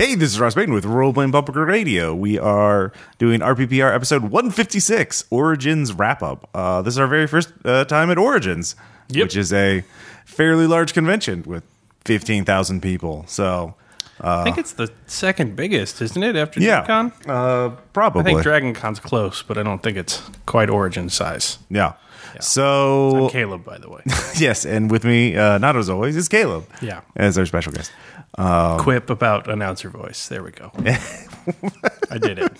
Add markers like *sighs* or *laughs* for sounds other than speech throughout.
Hey, this is Ross Payton with Role Playing Public Radio. We are doing RPPR episode 156, Origins Wrap Up. Uh, this is our very first uh, time at Origins, Yep. which is a fairly large convention with 15,000 people. So, I think it's the second biggest, isn't it? After yeah. Gen Con? Uh, probably. I think Dragon Con's close, but I don't think it's quite Origin size. yeah. So, Caleb, by the way. *laughs* yes, and with me, uh, not as always, is Caleb. Yeah. As our special guest. Quip about announcer voice. There we go. *laughs* I did it.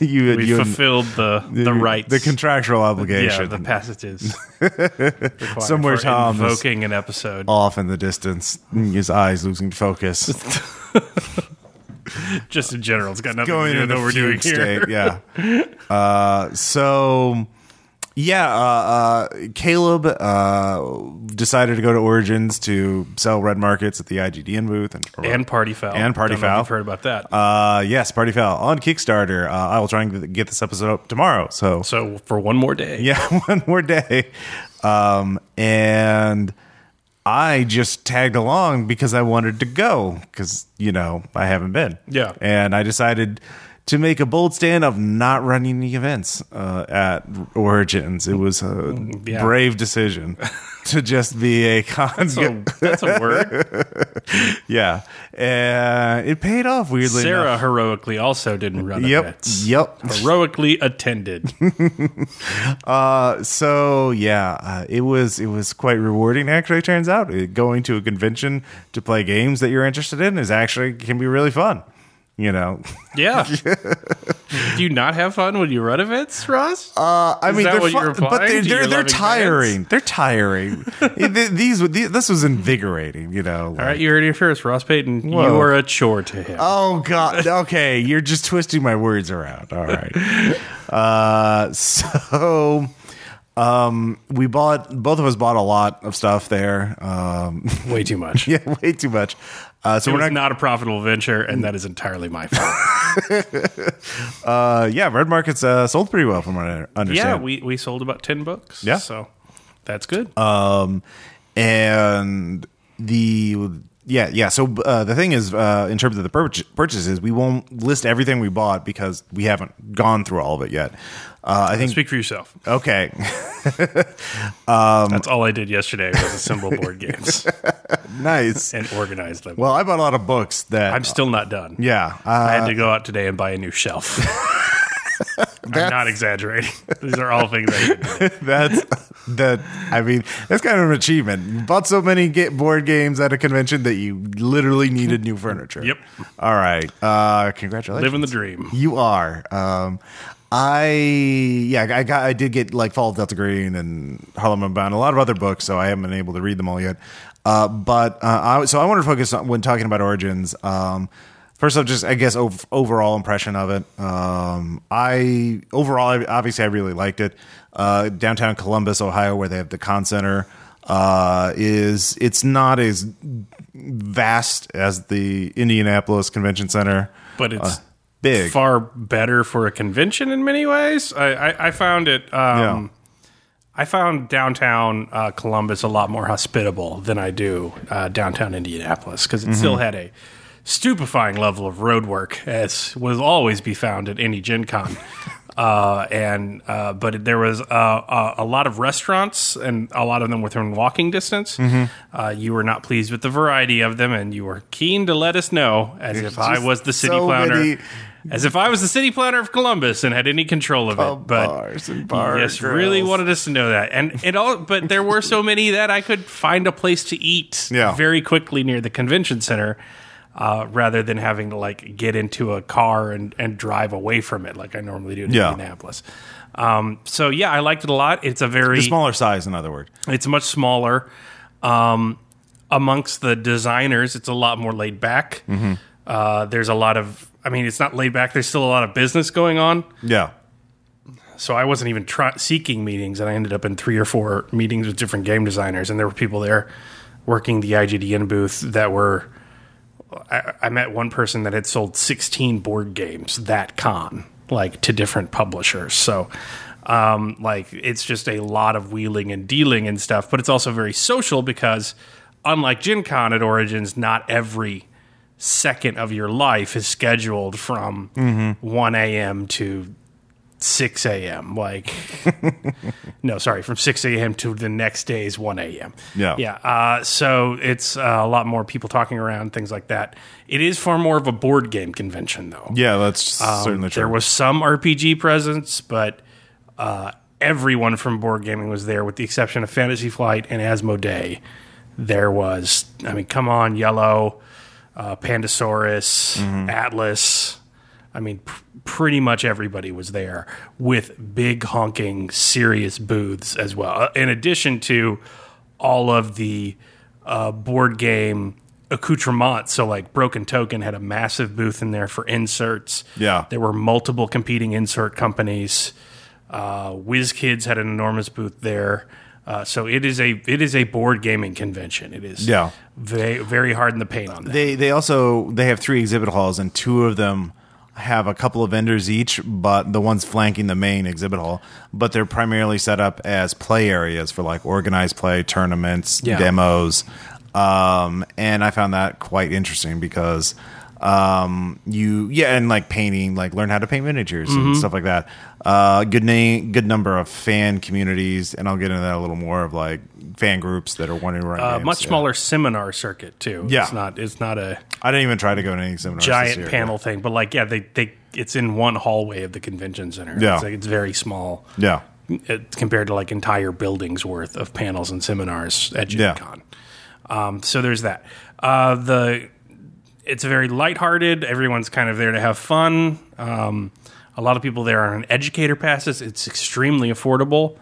*laughs* you, We you fulfilled the the rights. the contractual obligation, yeah, the passages. Somewhere Tom invoking an episode. off in the distance, his eyes losing focus. *laughs* Just in general, it's got nothing going to do with what we're doing fugue here. Yeah. Uh, so, yeah, uh, uh, Caleb uh, decided to go to Origins to sell red markets at the IGDN booth and And Party Foul. And Party Don't know if Foul. You've heard about that. Uh, yes, Party Foul on Kickstarter. Uh, I will try and get this episode up tomorrow. So, so for one more day. yeah, *laughs* one more day. Um, and I just tagged along because I wanted to go because, you know, I haven't been. Yeah. And I decided to make a bold stand of not running the events uh, at Origins. It was a Yeah. brave decision to just be a *laughs* con. So that's a word. *laughs* yeah. And it paid off weirdly Sarah enough. heroically also didn't run Yep. events. Yep. Heroically attended. *laughs* Uh, so yeah, uh, it was it was quite rewarding. Actually, it turns out Uh, going to a convention to play games that you're interested in is actually can be really fun. You know, Yeah. *laughs* Do you not have fun when you run events, Ross? uh, I Is mean, they're fun, but they're they're, they're tiring. They're tiring. *laughs* These, these this was invigorating. You know. All right, you heard it first. Ross Payton, Whoa. you are a chore to him. Oh *laughs* God. Okay, you're just twisting my words around. All right. Uh, so, um, we bought both of us bought a lot of stuff there. Um, *laughs* Way too much. *laughs* yeah, way too much. Uh, so It we're was not. not a profitable venture, and that is entirely my fault. *laughs* Uh, yeah, red markets uh, sold pretty well from what I understand. yeah, we, we sold about 10 books. Yeah. So that's good. um, and the yeah yeah. So uh, the thing is, uh, in terms of the purch- purchases, we won't list everything we bought because we haven't gone through all of it yet. Uh, I think Speak for yourself. okay. *laughs* That's all I did yesterday was assemble board *laughs* games nice. and organize them. Well, I bought a lot of books that I'm still not done. yeah. Uh, I had to go out today and buy a new shelf. *laughs* I'm not exaggerating. These are all things I that's that. I mean, that's kind of an achievement. You bought so many ga- board games at a convention that you literally needed new furniture. Yep. All right. Uh, congratulations. Living the dream. You are. Um, I yeah, I got I did get like Fall of Delta Green and Harlem Unbound, a lot of other books, so I haven't been able to read them all yet. Uh, but uh, I, so I want to focus on when talking about Origins. Um, first off, just I guess ov- overall impression of it. Um, I overall, obviously, I really liked it. Uh, downtown Columbus, Ohio, where they have the con center, uh, is it's not as vast as the Indianapolis Convention Center, But it's big. far better for a convention in many ways. I, I, I found it. Um, I found downtown uh, Columbus a lot more hospitable than I do uh, downtown Indianapolis because it still had a stupefying level of road work, as will always be found at any Gen Con. *laughs* Uh, and uh, but there was uh, a lot of restaurants, and a lot of them within walking distance. Uh, you were not pleased with the variety of them, and you were keen to let us know, as if I was the city so planner, many- as if I was the city planner of Columbus and had any control of it. But bars and bar yes, really wanted us to know that, and it all. But there were so many that I could find a place to eat Yeah. very quickly near the convention center. Uh, rather than having to like get into a car and, and drive away from it like I normally do in Yeah. Indianapolis. Um, so yeah, I liked it a lot. It's a very smaller size, in other words. it's much smaller. Um, amongst the designers, it's a lot more laid back. Mm-hmm. Uh, there's a lot of, I mean, it's not laid back. There's still a lot of business going on. Yeah. So I wasn't even try- seeking meetings, and I ended up in three or four meetings with different game designers, and there were people there working the IGDN booth that were. I, I met one person that had sold 16 board games that con, like to different publishers. So, um, like, it's just a lot of wheeling and dealing and stuff, but it's also very social because, unlike Gen Con at Origins, not every second of your life is scheduled from Mm-hmm. 1 a.m. to 6 a.m. Like, *laughs* no, sorry, from 6 a.m. to the next day's 1 a.m. Yeah. Yeah. Uh, so it's uh, a lot more people talking around, things like that. It is far more of a board game convention, though. Yeah, that's certainly true. Um, There was some RPG presence, but uh, everyone from board gaming was there, with the exception of Fantasy Flight and Asmodee. There was, I mean, come on, Yellow, uh, Pandasaurus, Mm-hmm. Atlas. I mean, pr- pretty much everybody was there with big honking serious booths as well. Uh, In addition to all of the uh, board game accoutrements. So, like Broken Token had a massive booth in there for inserts. Yeah. there were multiple competing insert companies. Uh, WizKids had an enormous booth there. Uh, so it is a it is a board gaming convention. It is Yeah. very very hard in the paint on that. They they also they have three exhibit halls and two of them have a couple of vendors each, but the ones flanking the main exhibit hall, but they're primarily set up as play areas for like organized play, tournaments, Yeah. demos. Um, and I found that quite interesting because um you yeah and like painting like learn how to paint miniatures and stuff like that uh good name good number of fan communities and i'll get into that a little more of like fan groups that are wanting to run uh, games, much yeah. smaller seminar circuit too. Yeah. it's not it's not a i didn't even try to go to any seminars this giant year, panel thing, but like yeah, they they it's in one hallway of the convention center. Yeah. it's, like, it's very small. yeah it, compared to like entire buildings worth of panels and seminars at Gen Yeah. Con. Um, so there's that. Uh, the it's very lighthearted. Everyone's kind of there to have fun. Um, a lot of people there are on educator passes. It's extremely affordable,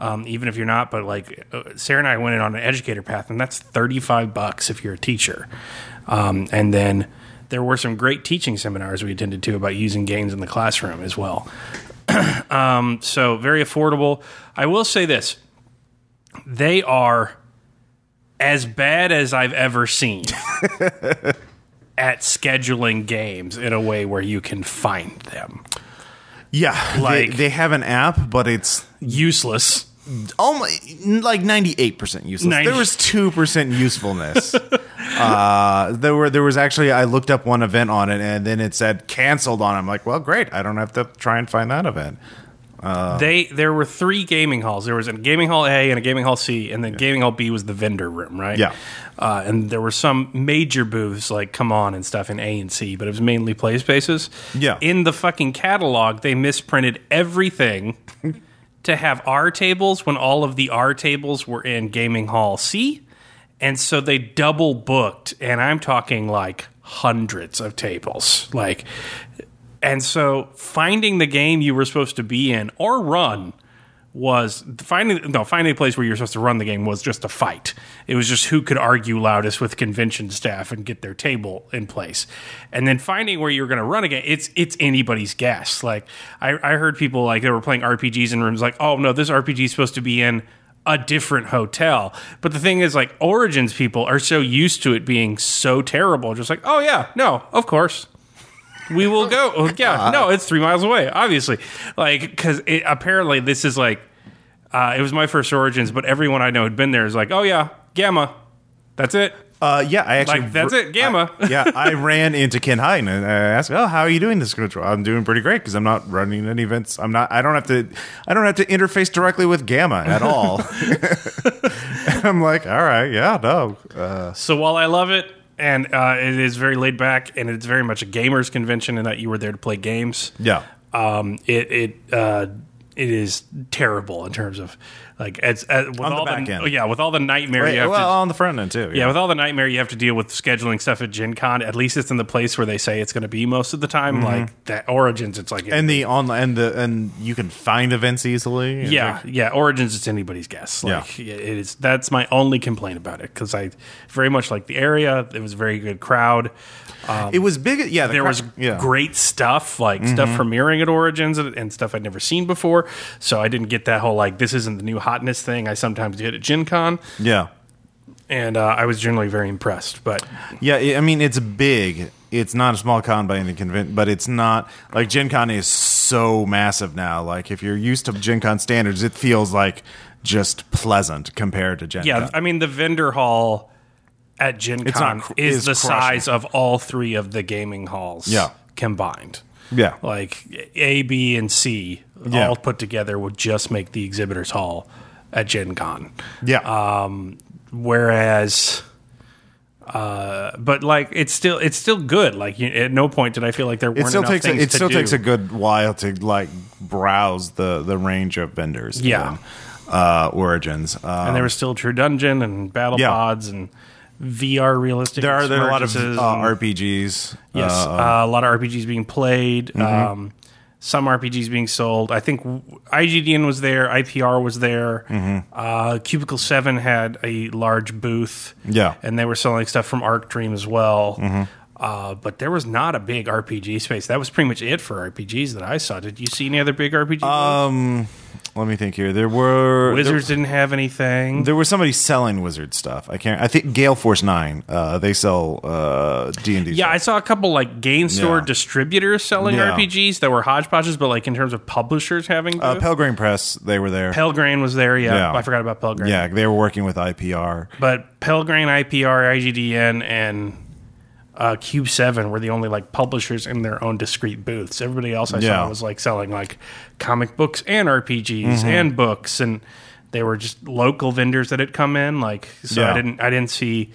um, even if you're not. But like uh, Sarah and I went in on an educator path, and that's 35 bucks if you're a teacher. Um, and then there were some great teaching seminars we attended to about using games in the classroom as well. *clears throat* um, so very affordable. I will say this: they are as bad as I've ever seen *laughs* at scheduling games in a way where you can find them. Yeah, Like- they, they have an app, but it's Useless. almost like ninety eight percent useless. 90 There was two percent usefulness. *laughs* uh, there were there was actually I looked up one event on it, and then it said canceled on. it. I'm like, well, great. I don't have to try and find that event. They there were three gaming halls. There was a gaming hall A and a gaming hall C, and then gaming hall B was the vendor room, right? Yeah. Uh, and there were some major booths like CMON and stuff in A and C, but it was mainly play spaces. Yeah. In the fucking catalog, they misprinted everything *laughs* to have R tables when all of the R tables were in gaming hall C. And so they double booked, and I'm talking like hundreds of tables. Like, and so finding the game you were supposed to be in or run was finding no finding a place where you're supposed to run the game was just a fight. It was just who could argue loudest with convention staff and get their table in place, and then finding where you're going to run again. It's it's anybody's guess. Like I, I heard people like they were playing RPGs in rooms like, oh no, this RPG is supposed to be in a different hotel. But the thing is, like Origins people are so used to it being so terrible, just like, oh yeah, no, of course we will go. Oh, *laughs* yeah, no, it's three miles away, obviously. Like, because apparently this is like, uh, it was my first Origins, but everyone I know had been there is like, oh yeah, GAMA, that's it. Uh, yeah, I actually Like, that's it, GAMA. I- yeah, I *laughs* ran into Ken Hite and I asked, "Oh, how are you doing this control?" I'm doing pretty great because I'm not running any events. I'm not. I don't have to. I don't have to interface directly with GAMA at all. *laughs* I'm like, all right, yeah, no. Uh, So while I love it, and uh, it is very laid back, and it's very much a gamers convention in that you were there to play games. yeah, um, it it uh, it is terrible in terms of like it's uh, with On the all back the end. yeah with all the nightmare you have well, to on the front end too. Yeah, with all the nightmare you have to deal with scheduling stuff at Gen Con, at least it's in the place where they say it's going to be most of the time. Like that Origins, it's like Mm-hmm. and the online and the and you can find events easily. Yeah, like- yeah. Origins, it's anybody's guess. Like yeah. it is. That's my only complaint about it because I very much like the area. It was a very good crowd. it was big. Yeah, the There cra- was yeah. Mm-hmm. great stuff, like stuff premiering at Origins and, and stuff I'd never seen before. So I didn't get that whole like this isn't the new hotness thing. I sometimes get at Gen Con, Yeah, and uh, I was generally very impressed. But yeah. I I mean, it's big. It's not a small con by any convention, but it's not like Gen Con is so massive now. Like if you're used to Gen Con standards, it feels like just pleasant compared to Gen yeah, Con. I mean the vendor hall at Gen It's Con cr- is is the crushing. size of all three of the gaming halls Yeah. combined. Yeah. Like A, B, and C Yeah. all put together would just make the exhibitors hall at Gen Con. Yeah. Whereas, uh, but like it's still it's still good. Like you, at no point did I feel like there weren't it still enough takes a, it still do. takes a good while to like browse the the range of vendors. Yeah. and, uh, origins. Uh, and there was still True Dungeon and Battle Yeah. Pods and VR realistic. there are there are a lot of uh, RPGs. Yes, uh, uh, a lot of RPGs being played. Mm-hmm. Um, some RPGs being sold. I think IGDN was there. IPR was there. Mm-hmm. Uh, Cubicle Seven had a large booth. Yeah. and they were selling stuff from Arc Dream as well. Mm-hmm. Uh, but there was not a big RPG space. That was pretty much it for RPGs that I saw. Did you see any other big RPG? um, let me think here. There were Wizards didn't have anything. There was somebody selling wizard stuff. I can't. I think Gale Force Nine. Uh, they sell uh, D and D. Yeah, I saw a couple like game store Yeah. distributors selling Yeah. RPGs that were hodgepodges, but like in terms of publishers having uh, Pelgrane Press. They were there. Pelgrane was there. Yeah, Yeah. I forgot about Pelgrane. yeah, they were working with IPR. but Pelgrane, IPR, IGDN, and uh, Cube Seven were the only like publishers in their own discrete booths. Everybody else I Yeah. saw was like selling like comic books and RPGs Mm-hmm. and books, and they were just local vendors that had come in. Like, so Yeah. I didn't I didn't see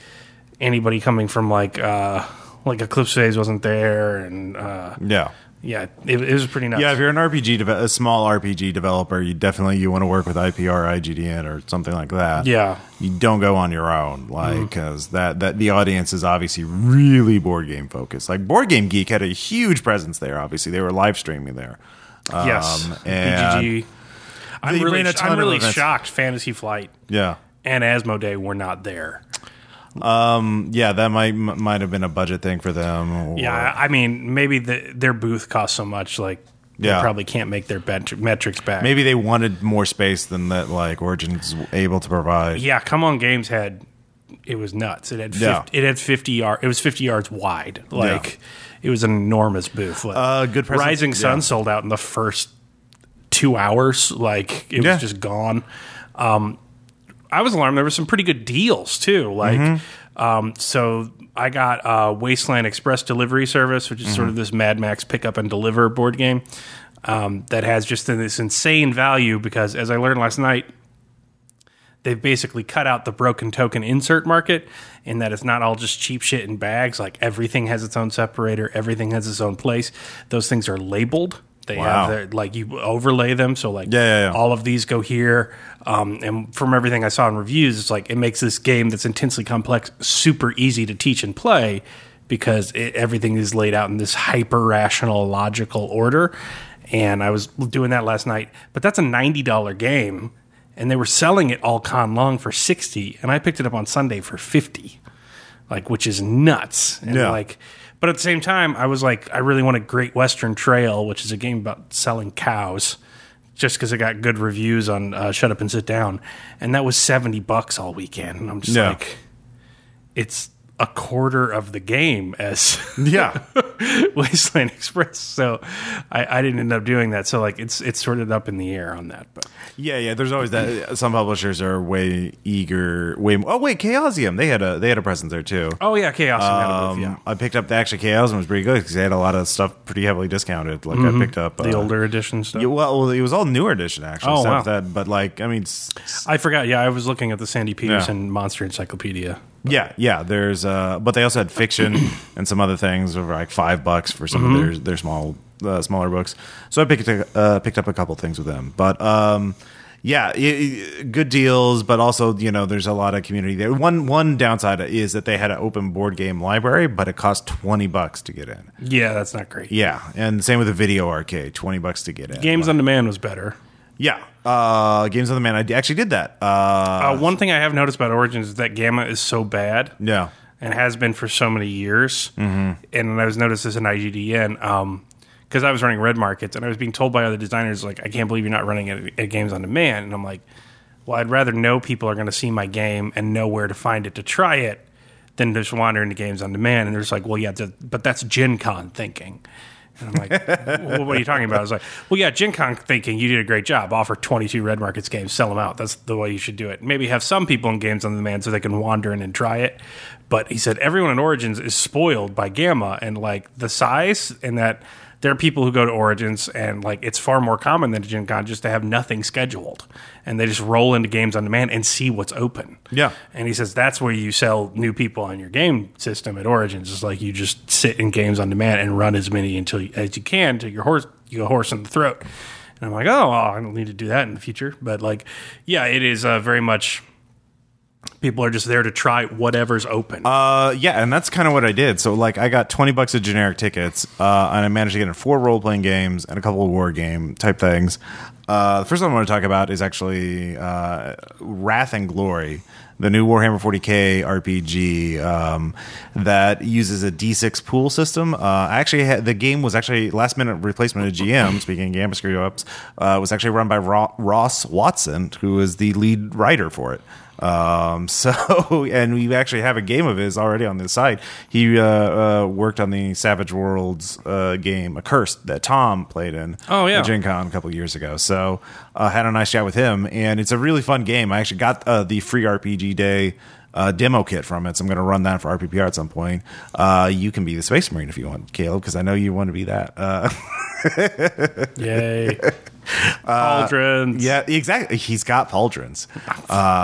anybody coming from like uh, like Eclipse Phase wasn't there, and uh, Yeah. Yeah, it, it was pretty nuts. Yeah, if you're an RPG, deve- a small RPG developer, you definitely you want to work with IPR, IGDN, or something like that. yeah. you don't go on your own, like because that that the audience is obviously really board game focused. Like Board Game Geek had a huge presence there. Obviously, they were live streaming there. Yes, Um, and- BGG. I'm really, a ton I'm of really shocked. Fantasy Flight Yeah, and Asmodee were not there. Yeah, that might m- might have been a budget thing for them. Or, Yeah, I mean, maybe the, their booth costs so much, like they Yeah. probably can't make their bet- metrics back. maybe they wanted more space than that. Like Origins able to provide. yeah. CMON, Games had it was nuts. It had 50, Yeah. it had fifty yard. It was fifty yards wide. Like it was an enormous booth. Like, Uh, good presence- Rising Sun yeah. sold out in the first two hours. Like it Yeah. was just gone. Um, I was alarmed. There were some pretty good deals too. Like, Mm-hmm. um, so I got uh, Wasteland Express Delivery Service, which is sort Mm-hmm. of this Mad Max pick up and deliver board game um, that has just this insane value. Because as I learned last night, they've basically cut out the broken token insert market in that it's not all just cheap shit in bags. Like everything has its own separator, everything has its own place. Those things are labeled. They Wow. have their, like you overlay them, so like Yeah, yeah, yeah. all of these go here. Um, and from everything I saw in reviews, it's like it makes this game that's intensely complex super easy to teach and play because it, everything is laid out in this hyper rational, logical order. And I was doing that last night, but that's a ninety dollar game, and they were selling it all con long for sixty, and I picked it up on Sunday for fifty, like which is nuts. And Yeah. like, but at the same time, I was like, I really want a Great Western Trail, which is a game about selling cows just because it got good reviews on uh, Shut Up and Sit Down, and that was seventy bucks all weekend. And I'm just Yeah. like, it's a quarter of the game as *laughs* Yeah, Wasteland Express. So I, I didn't end up doing that. So like, it's it's sort of up in the air on that. But yeah, yeah. There's always that. Some publishers are way eager. Way. Oh wait, Chaosium. They had a they had a presence there too. oh yeah, Chaos had a booth, Um, yeah. I picked up the actually Chaosium was pretty good because they had a lot of stuff pretty heavily discounted. Like I picked up Mm-hmm. The uh, older edition stuff. Yeah, well, it was all newer edition actually. Oh, wow. That, but like, I mean, s- I forgot. Yeah, I was looking at the Sandy Petersen Monster Encyclopedia. Yeah, yeah. There's, uh, but they also had fiction *clears throat* and some other things for like five bucks for some Mm-hmm. of their their small uh, smaller books. So I picked a, uh, picked up a couple things with them, but um, yeah, i- i- good deals. But also, you know, there's a lot of community there. One one downside is that they had an open board game library, but it cost twenty bucks to get in. Yeah, that's not great. Yeah, and same with the video arcade, twenty bucks to get in. Games on Demand was better. Yeah, uh, Games on Demand. I actually did that. Uh, Uh, one thing I have noticed about Origins is that GAMA is so bad. yeah, and has been for so many years. Mm-hmm. And I was noticed this in IGDN because I was running Red Markets, and I was being told by other designers like, "I can't believe you're not running at, at Games on Demand." And I'm like, "Well, I'd rather know people are going to see my game and know where to find it to try it than just wander into Games on Demand." And they're just like, "Well, yeah, but that's Gen Con thinking." And I'm like, well, what are you talking about? I was like, well, yeah, Gen Con thinking you did a great job. Offer 22 Red Markets games, sell them out. That's the way you should do it. Maybe have some people in games on demand so they can wander in and try it. But he said everyone in Origins is spoiled by GAMA and like the size and that there are people who go to Origins and like it's far more common than Gen Con just to have nothing scheduled and they just roll into games on demand and see what's open. Yeah. And he says that's where you sell new people on your game system at Origins. It's like you just sit in games on demand and run as many until you, as you can to your horse you go horse in the throat. And I'm like, oh, well, I don't need to do that in the future. But like, yeah, it is uh, very much people are just there to try whatever's open. Uh, yeah, and that's kind of what I did. So, like, I got 20 bucks of generic tickets, uh, and I managed to get in four role playing games and a couple of war game type things. Uh, the first one I want to talk about is actually uh, Wrath and Glory, the new Warhammer 40k RPG um, that uses a D6 pool system. Uh, I actually, had, the game was actually last minute replacement of GM. *laughs* speaking of GAMA screw ups, uh, was actually run by Ross Watson, who is the lead writer for it. Um, *laughs* so, and we actually have a game of his already on the site. He uh, uh, worked on the Savage Worlds uh, game, Accursed, that Tom played in. Oh, yeah. at Gen Con a couple years ago. So, uh, had a nice chat with him, and it's a really fun game. I actually got uh, the free RPG day. Uh, demo kit from it, so I'm going to run that for RPPR at some point. Uh, you can be the Space Marine if you want, Caleb, because I know you want to be that. *laughs* *laughs* Uh. Pauldrons. yeah, exactly. He's got pauldrons.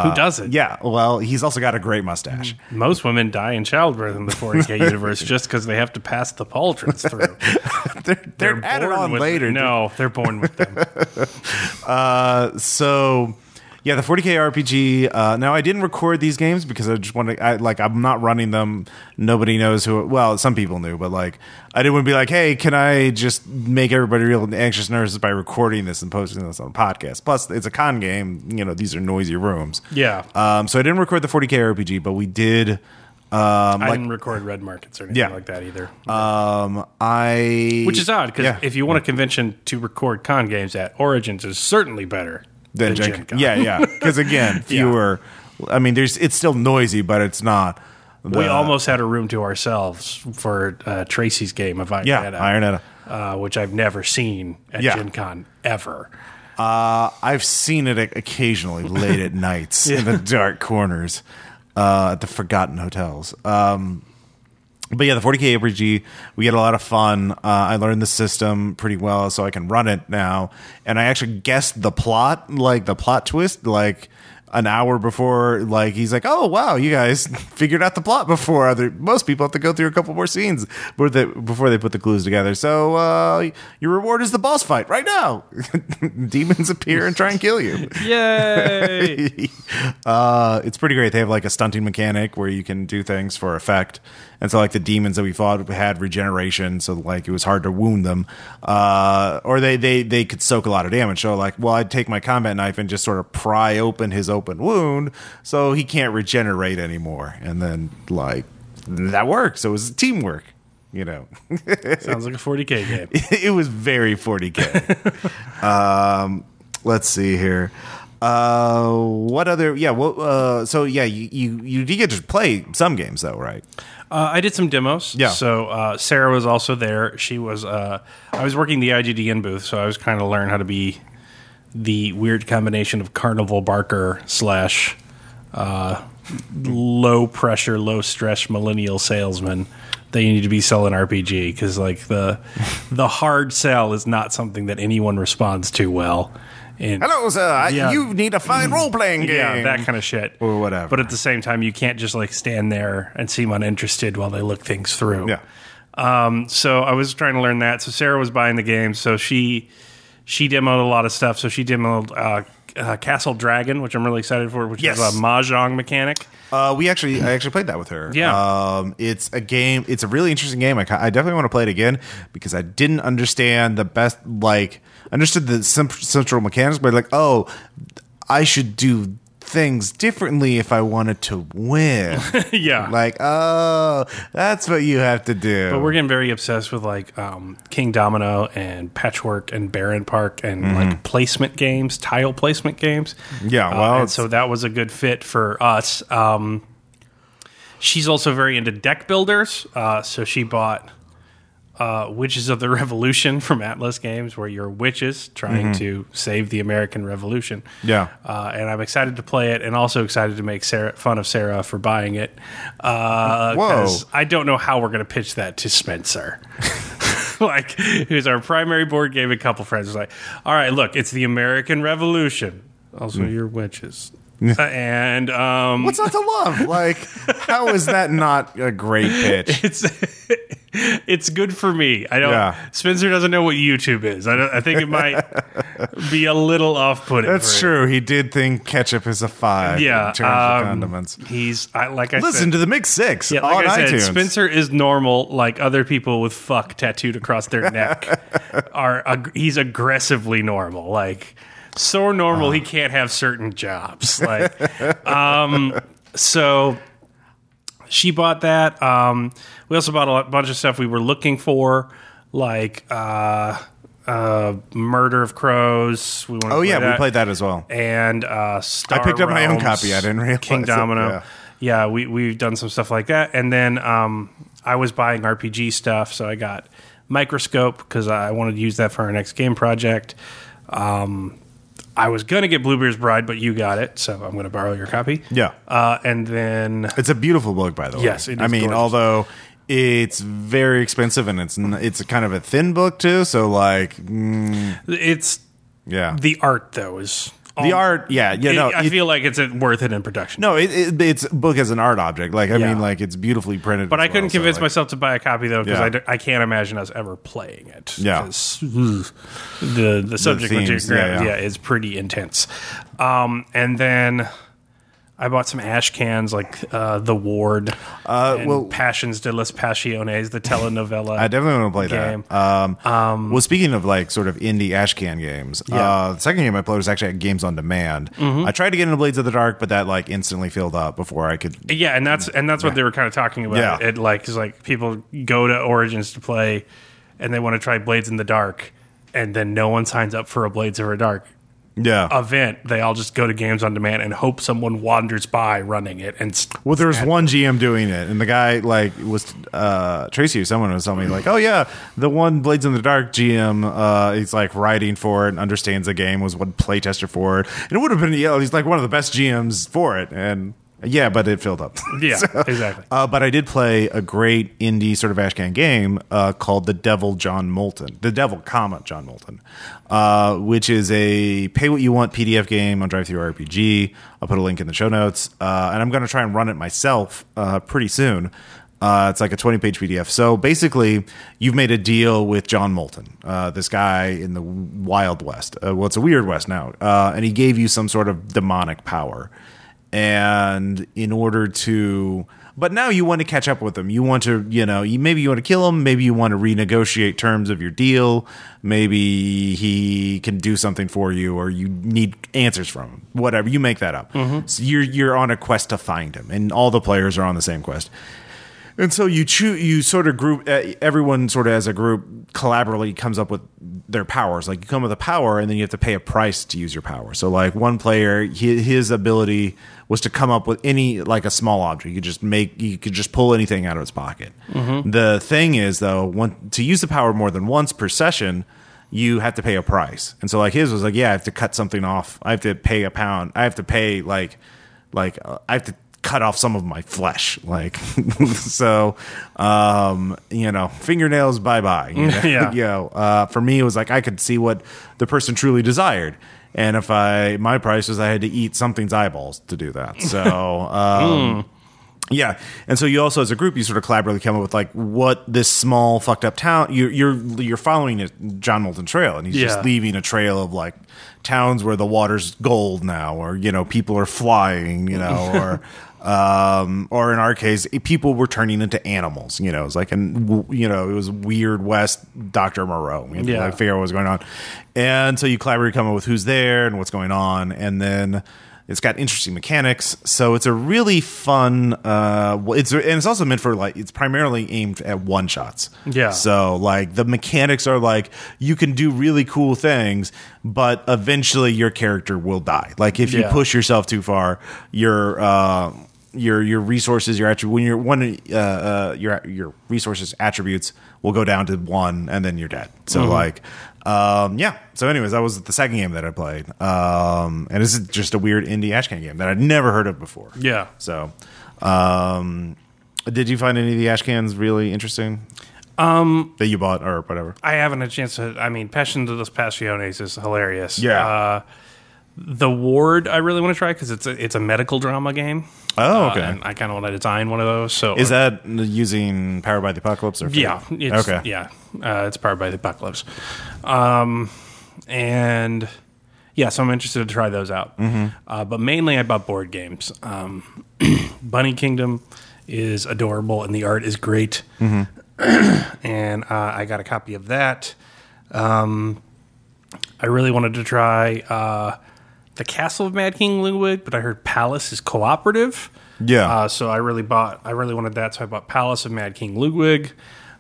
Who doesn't? Yeah, well, he's also got a great mustache. Most women die in childbirth in the 40k universe just because they have to pass the pauldrons through. *laughs* they're they're, added born on later. No, they're born with them. *laughs* Uh, so yeah, the 40k RPG. Uh, now I didn't record these games because I just wanted. I like I'm not running them. Nobody knows who. Well, some people knew, but like I didn't want to be like, hey, can I just make everybody real anxious nervous by recording this and posting this on a podcast? Plus, it's a con game. You know, these are noisy rooms. Yeah. Um, so I didn't record the 40k RPG, but we did. Um, I like didn't record red markets or anything Yeah. like that either. um, I Which is odd because Yeah. if you want a convention to record con games at, Origins is certainly better than than Gen. Yeah, yeah. Because again, *laughs* fewer. I mean, there's it's still noisy, but it's not. The, we almost had a room to ourselves for uh, Tracy's game of yeah, Ironetta, Ironetta. uh, which I've never seen at Yeah. Gen Con ever. Uh, I've seen it occasionally late at *laughs* nights in the dark corners uh, at the forgotten hotels. Um, but yeah, the 40k RPG, we had a lot of fun. Uh, I learned the system pretty well, so I can run it now. And I actually guessed the plot, like the plot twist, like an hour before. Like he's like, "Oh wow, you guys *laughs* figured out the plot before other most people have to go through a couple more scenes before they, before they put the clues together." So uh, your reward is the boss fight right now. *laughs* Demons appear and try and kill you. *laughs* Yay! uh, it's pretty great. They have like a stunting mechanic where you can do things for effect. And so, like the demons that we fought had regeneration, so like it was hard to wound them, uh, or they they they could soak a lot of damage. So like, well, I'd take my combat knife and just sort of pry open his open wound, so he can't regenerate anymore. And then like that worked. So it was teamwork, you know. *laughs* Sounds like a 40k game. *laughs* it was very 40k. *laughs* um, let's see here. Uh, what other? Yeah. Well, uh, so yeah, you, you you did get to play some games though, right? Uh, I did some demos. Yeah. So uh, Sarah was also there. She was. Uh, I was working the IGDN booth, so I was kind of learn how to be the weird combination of Carnival Barker slash uh, low pressure, low stress millennial salesman that you need to be selling RPG because like the the hard sell is not something that anyone responds to well. And Hello, sir. I- Yeah. You need a fine role playing game. yeah, that kind of shit. Or whatever. But at the same time, you can't just like stand there and seem uninterested while they look things through. Yeah. Um, so I was trying to learn that. So Sarah was buying the game, so she she demoed a lot of stuff. So she demoed uh, uh, Castle Dragon, which I'm really excited for, which Yes. is a mahjong mechanic. Uh, we actually, I actually played that with her. Yeah. Um, it's a game. It's a really interesting game. I, ca- I definitely want to play it again because I didn't understand the best. Like, understood the central mechanics, but like, oh, I should do things differently if I wanted to win. *laughs* yeah. like, oh, that's what you have to do. but we're getting very obsessed with like um, Kingdomino and Patchwork and Barenpark and like placement games, tile placement games. Yeah, Uh, well, and so that was a good fit for us. Um, she's also very into deck builders, uh, so she bought uh, Witches of the *laughs* Revolution from Atlas Games, where you're witches trying to save the American Revolution. Yeah. Uh, and I'm excited to play it, and also excited to make Sarah, fun of Sarah for buying it. Uh, Whoa. I don't know how we're going to pitch that to Spencer. *laughs* like, who's our primary board game? A couple friends was like, "All right, look, it's the American Revolution. Also, you're witches." *laughs* And um, What's not to love? Like, how is that not a great pitch? *laughs* it's it's good for me. I don't. Yeah. Spencer doesn't know what YouTube is. I, don't, I think it might be a little off-putting. That's for him. true. He did think ketchup is a five Yeah, in terms of um, condiments. He's I, like I Listen said. to the Mix Six yeah, on I said, iTunes. Spencer is normal, like other people with "fuck" tattooed across their neck. *laughs* are ag- he's aggressively normal, like so normal Uh. he can't have certain jobs. Like, um, so she bought that. Um, we also bought a lot- bunch of stuff we were looking for, like uh, uh, Murder of Crows. We wanted oh yeah, play we played that as well. and uh, Star I picked up my own copy. I didn't *laughs* realize King it, Domino. yeah. Yeah, we we've done some stuff like that, and then um, I was buying RPG stuff, so I got Microscope because I wanted to use that for our next game project. Um, I was gonna get Bluebeard's Bride, but you got it, so I'm gonna borrow your copy. Yeah. uh, and then It's a beautiful book, by the way. Yes, I mean, gorgeous. although it's very expensive and it's n- it's kind of a thin book too. So like, mm, it's yeah, the art though is the art, yeah, yeah. It- No, I it- feel like it's uh, worth it in production. no, it, it, it's book as an art object. Like, I Yeah. mean, like it's beautifully printed. But I couldn't convince like- myself to buy a copy though because Yeah. I, d- I can't imagine us ever playing it. Yeah. 'Cause, ugh, the the subject themes, material yeah, yeah, yeah. is pretty intense. Um, and then I bought some ash cans like uh, the Ward, Uh, and well- Passions de las the telenovela. I definitely want to play game. that. Um, well, speaking of like sort of indie Ashcan games, Yeah. Mm-hmm. uh, the second game I played was actually at Games on Demand. I tried to get into Blades of the Dark, but that like instantly filled up before I could. Yeah, and that's and that's what they were kind of talking about. Yeah. It like is like people go to Origins to play, and they want to try Blades in the Dark, and then no one signs up for a Blades of the Dark Yeah. event. They all just go to Games on Demand and hope someone wanders by running it. And Well, there was one GM doing it, and the guy like was uh, Tracy or someone was telling me like, oh yeah, the one Blades in the Dark GM, uh, he's like writing for it and understands the game, was one playtester for it, and it would have been yeah, he's like one of the best GMs for it, and yeah, but it filled up. *laughs* yeah, So, exactly. Uh, but I did play a great indie sort of Ashcan game uh, called The Devil John Moulton, The Devil, comma John Moulton, uh, which is a pay what you want PDF game on DriveThruRPG. I'll put a link in the show notes, uh, and I'm going to try and run it myself uh, pretty soon. Uh, it's like a 20 page PDF. So basically, you've made a deal with John Moulton, uh, this guy in the Wild West. Uh, well, it's a Weird West now. Uh, and he gave you some sort of demonic power and in order to but now you want to catch up with them. You want to you know you maybe you want to kill him. Maybe you want to renegotiate terms of your deal. Maybe he can do something for you or you need answers from him. Whatever. You make that up. So you're you're on a quest to find him. And all the players are on the same quest. And so you choose, you sort of group, uh, everyone sort of as a group collaboratively comes up with their powers. Like you come with a power, and then you have to pay a price to use your power. So like one player, his ability was to come up with any like a small object. You could just make, you could just pull anything out of its pocket. The thing is though, one, to use the power more than once per session, you have to pay a price. And so like his was like, yeah, I have to cut something off. I have to pay a pound. I have to pay like, like uh, I have to cut off some of my flesh like *laughs* so um you know fingernails bye bye you know? *laughs* Yeah. *laughs* you know uh for me it was like i could see what the person truly desired and if i my price was i had to eat something's eyeballs to do that so um yeah, and so you also, as a group, you sort of collaboratively come up with like what this small fucked up town. You're you're you're following a John Moulton Trail, and he's Yeah. just leaving a trail of like towns where the water's gold now, or you know people are flying, you know, or um, or in our case, people were turning into animals. You know, it's like and you know it was weird West Doctor Moreau. You had to, Yeah. like figure out what was going on, and so you collaborate, come up with who's there and what's going on, and then. It's got interesting mechanics, so it's a really fun. Uh, it's and it's also meant for like it's primarily aimed at one shots. Yeah. So like the mechanics are like you can do really cool things, but eventually your character will die. Like if you Yeah. push yourself too far, your uh, your your resources, your attribute when you're one uh, uh, your your resources attributes will go down to one, and then you're dead. So like, um, yeah. So anyways, that was the second game that I played, um, and this is just a weird indie Ashcan game that I'd never heard of before. Yeah. So, um, did you find any of the Ashcans really interesting? Um, that you bought or whatever. I haven't a chance to. I mean, Passion de los Passiones is hilarious. Yeah. Uh, the Ward, I really want to try because it's a it's a medical drama game. Oh, Uh, okay. and I kind of want to design one of those. So is that using Powered by the Apocalypse or yeah, it's, okay. yeah, uh, it's powered by the apocalypse. Um, and yeah, so I'm interested to try those out. Mm-hmm. Uh, but mainly, I bought board games. Um, *clears throat* Bunny Kingdom is adorable, and the art is great. Mm-hmm. *clears throat* and uh, I got a copy of that. Um, I really wanted to try uh, the Castle of Mad King Ludwig, but I heard Palace is cooperative. Yeah. Uh, so I really bought. I really wanted that, so I bought Palace of Mad King Ludwig.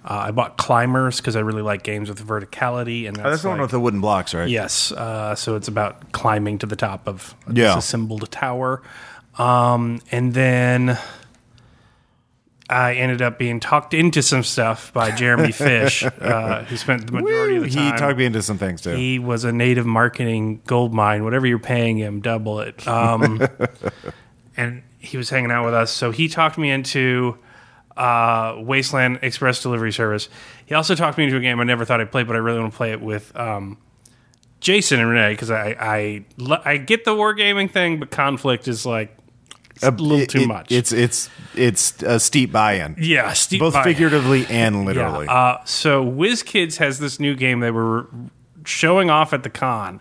Uh, I bought Climbers because I really like games with verticality, and that's, Oh, that's the one with the wooden blocks, right? yes. Uh, so it's about climbing to the top of a Yeah. disassembled tower, um, and then I ended up being talked into some stuff by Jeremy *laughs* Fish, uh, who spent the majority of the time. He talked me into some things too. He was a native marketing gold mine. Whatever you're paying him, double it. Um, *laughs* and he was hanging out with us, so he talked me into uh, Wasteland Express Delivery Service. He also talked me into a game I never thought I'd play, but I really want to play it with um, Jason and Renee because I, I I get the wargaming thing, but conflict is like a little too it- much. It's it's it's a steep buy-in, yeah, steep both buy- figuratively and literally. yeah. Uh, so WizKids has this new game they were showing off at the con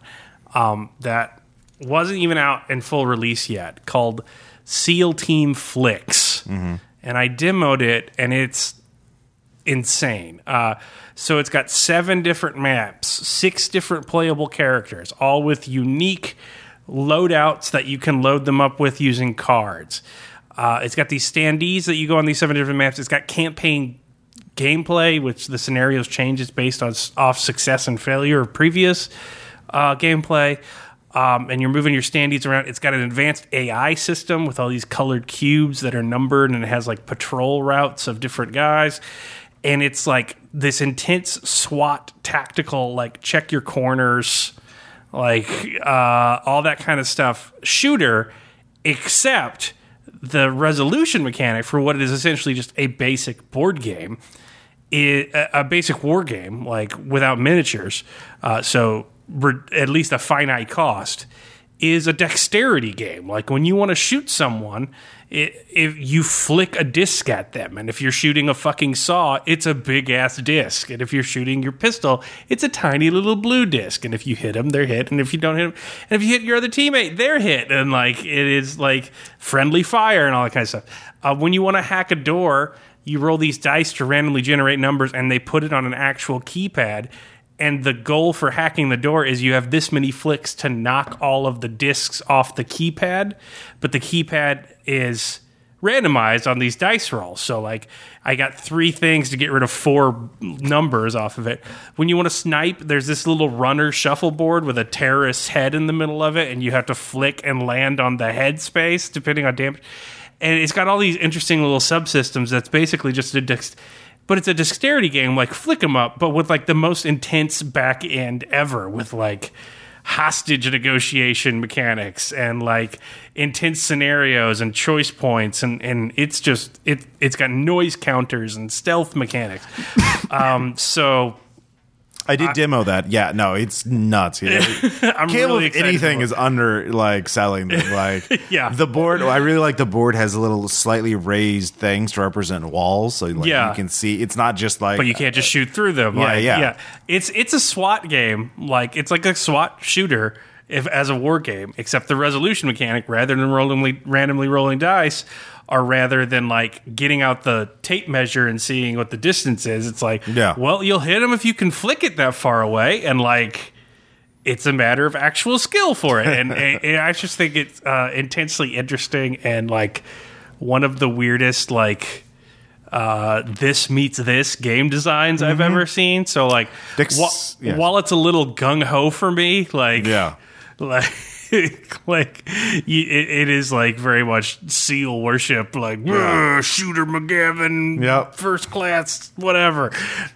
um, that wasn't even out in full release yet called SEAL Team Flix. And I demoed it, and it's insane. Uh, so it's got seven different maps, six different playable characters, all with unique loadouts that you can load them up with using cards. Uh, it's got these standees that you go on these seven different maps. It's got campaign gameplay, which the scenarios changes based on off success and failure of previous uh, gameplay. Um, and you're moving your standees around. It's got an advanced AI system with all these colored cubes that are numbered, and it has like patrol routes of different guys. And it's like this intense SWAT tactical, like check your corners, like uh, all that kind of stuff shooter, except the resolution mechanic for what is essentially just a basic board game is a basic war game, like without miniatures, uh, so at least a finite cost, is a dexterity game. Like when you want to shoot someone, it, if you flick a disc at them, and if you're shooting a fucking saw, it's a big ass disc, and if you're shooting your pistol, it's a tiny little blue disc, and if you hit them, they're hit, and if you don't hit them, and if you hit your other teammate, they're hit, and like it is like friendly fire and all that kind of stuff. Uh, when you want to hack a door you roll these dice to randomly generate numbers and they put it on an actual keypad. And the goal for hacking the door is you have this many flicks to knock all of the discs off the keypad but the keypad is randomized on these dice rolls. So like i got three things to get rid of four numbers off of it. When you want to snipe there's this little runner shuffleboard with a terrorist's head in the middle of it and you have to flick and land on the head space depending on damage. And it's got all these interesting little subsystems that's basically just a dex- but it's a dexterity game like flick 'em up but with like the most intense back end ever with like hostage negotiation mechanics and like intense scenarios and choice points and and it's just it it's got noise counters and stealth mechanics. *laughs* Um so I did demo that. Yeah, no, it's nuts. Yeah. *laughs* i'm Can't really believe excited anything is under like selling them. *laughs* Like Yeah. the board. I really like the board has little slightly raised things to represent walls, so like Yeah. you can see. It's not just like but you can't just shoot through them. Yeah, like, yeah. It's it's a SWAT game. Like it's like a SWAT shooter if as a war game, except the resolution mechanic rather than randomly randomly rolling dice, or rather than like getting out the tape measure and seeing what the distance is. It's like, Yeah. well, you'll hit them if you can flick it that far away, and like. It's a matter of actual skill for it, *laughs* and, and, I just think it's uh, intensely interesting and like one of the weirdest like uh, this meets this game designs I've ever seen. So like, wha- yes. while it's a little gung ho for me, like Yeah. *laughs* like *laughs* like you, it, it is like very much seal worship, like "Ugh, Shooter McGavin, Yep. first class, whatever.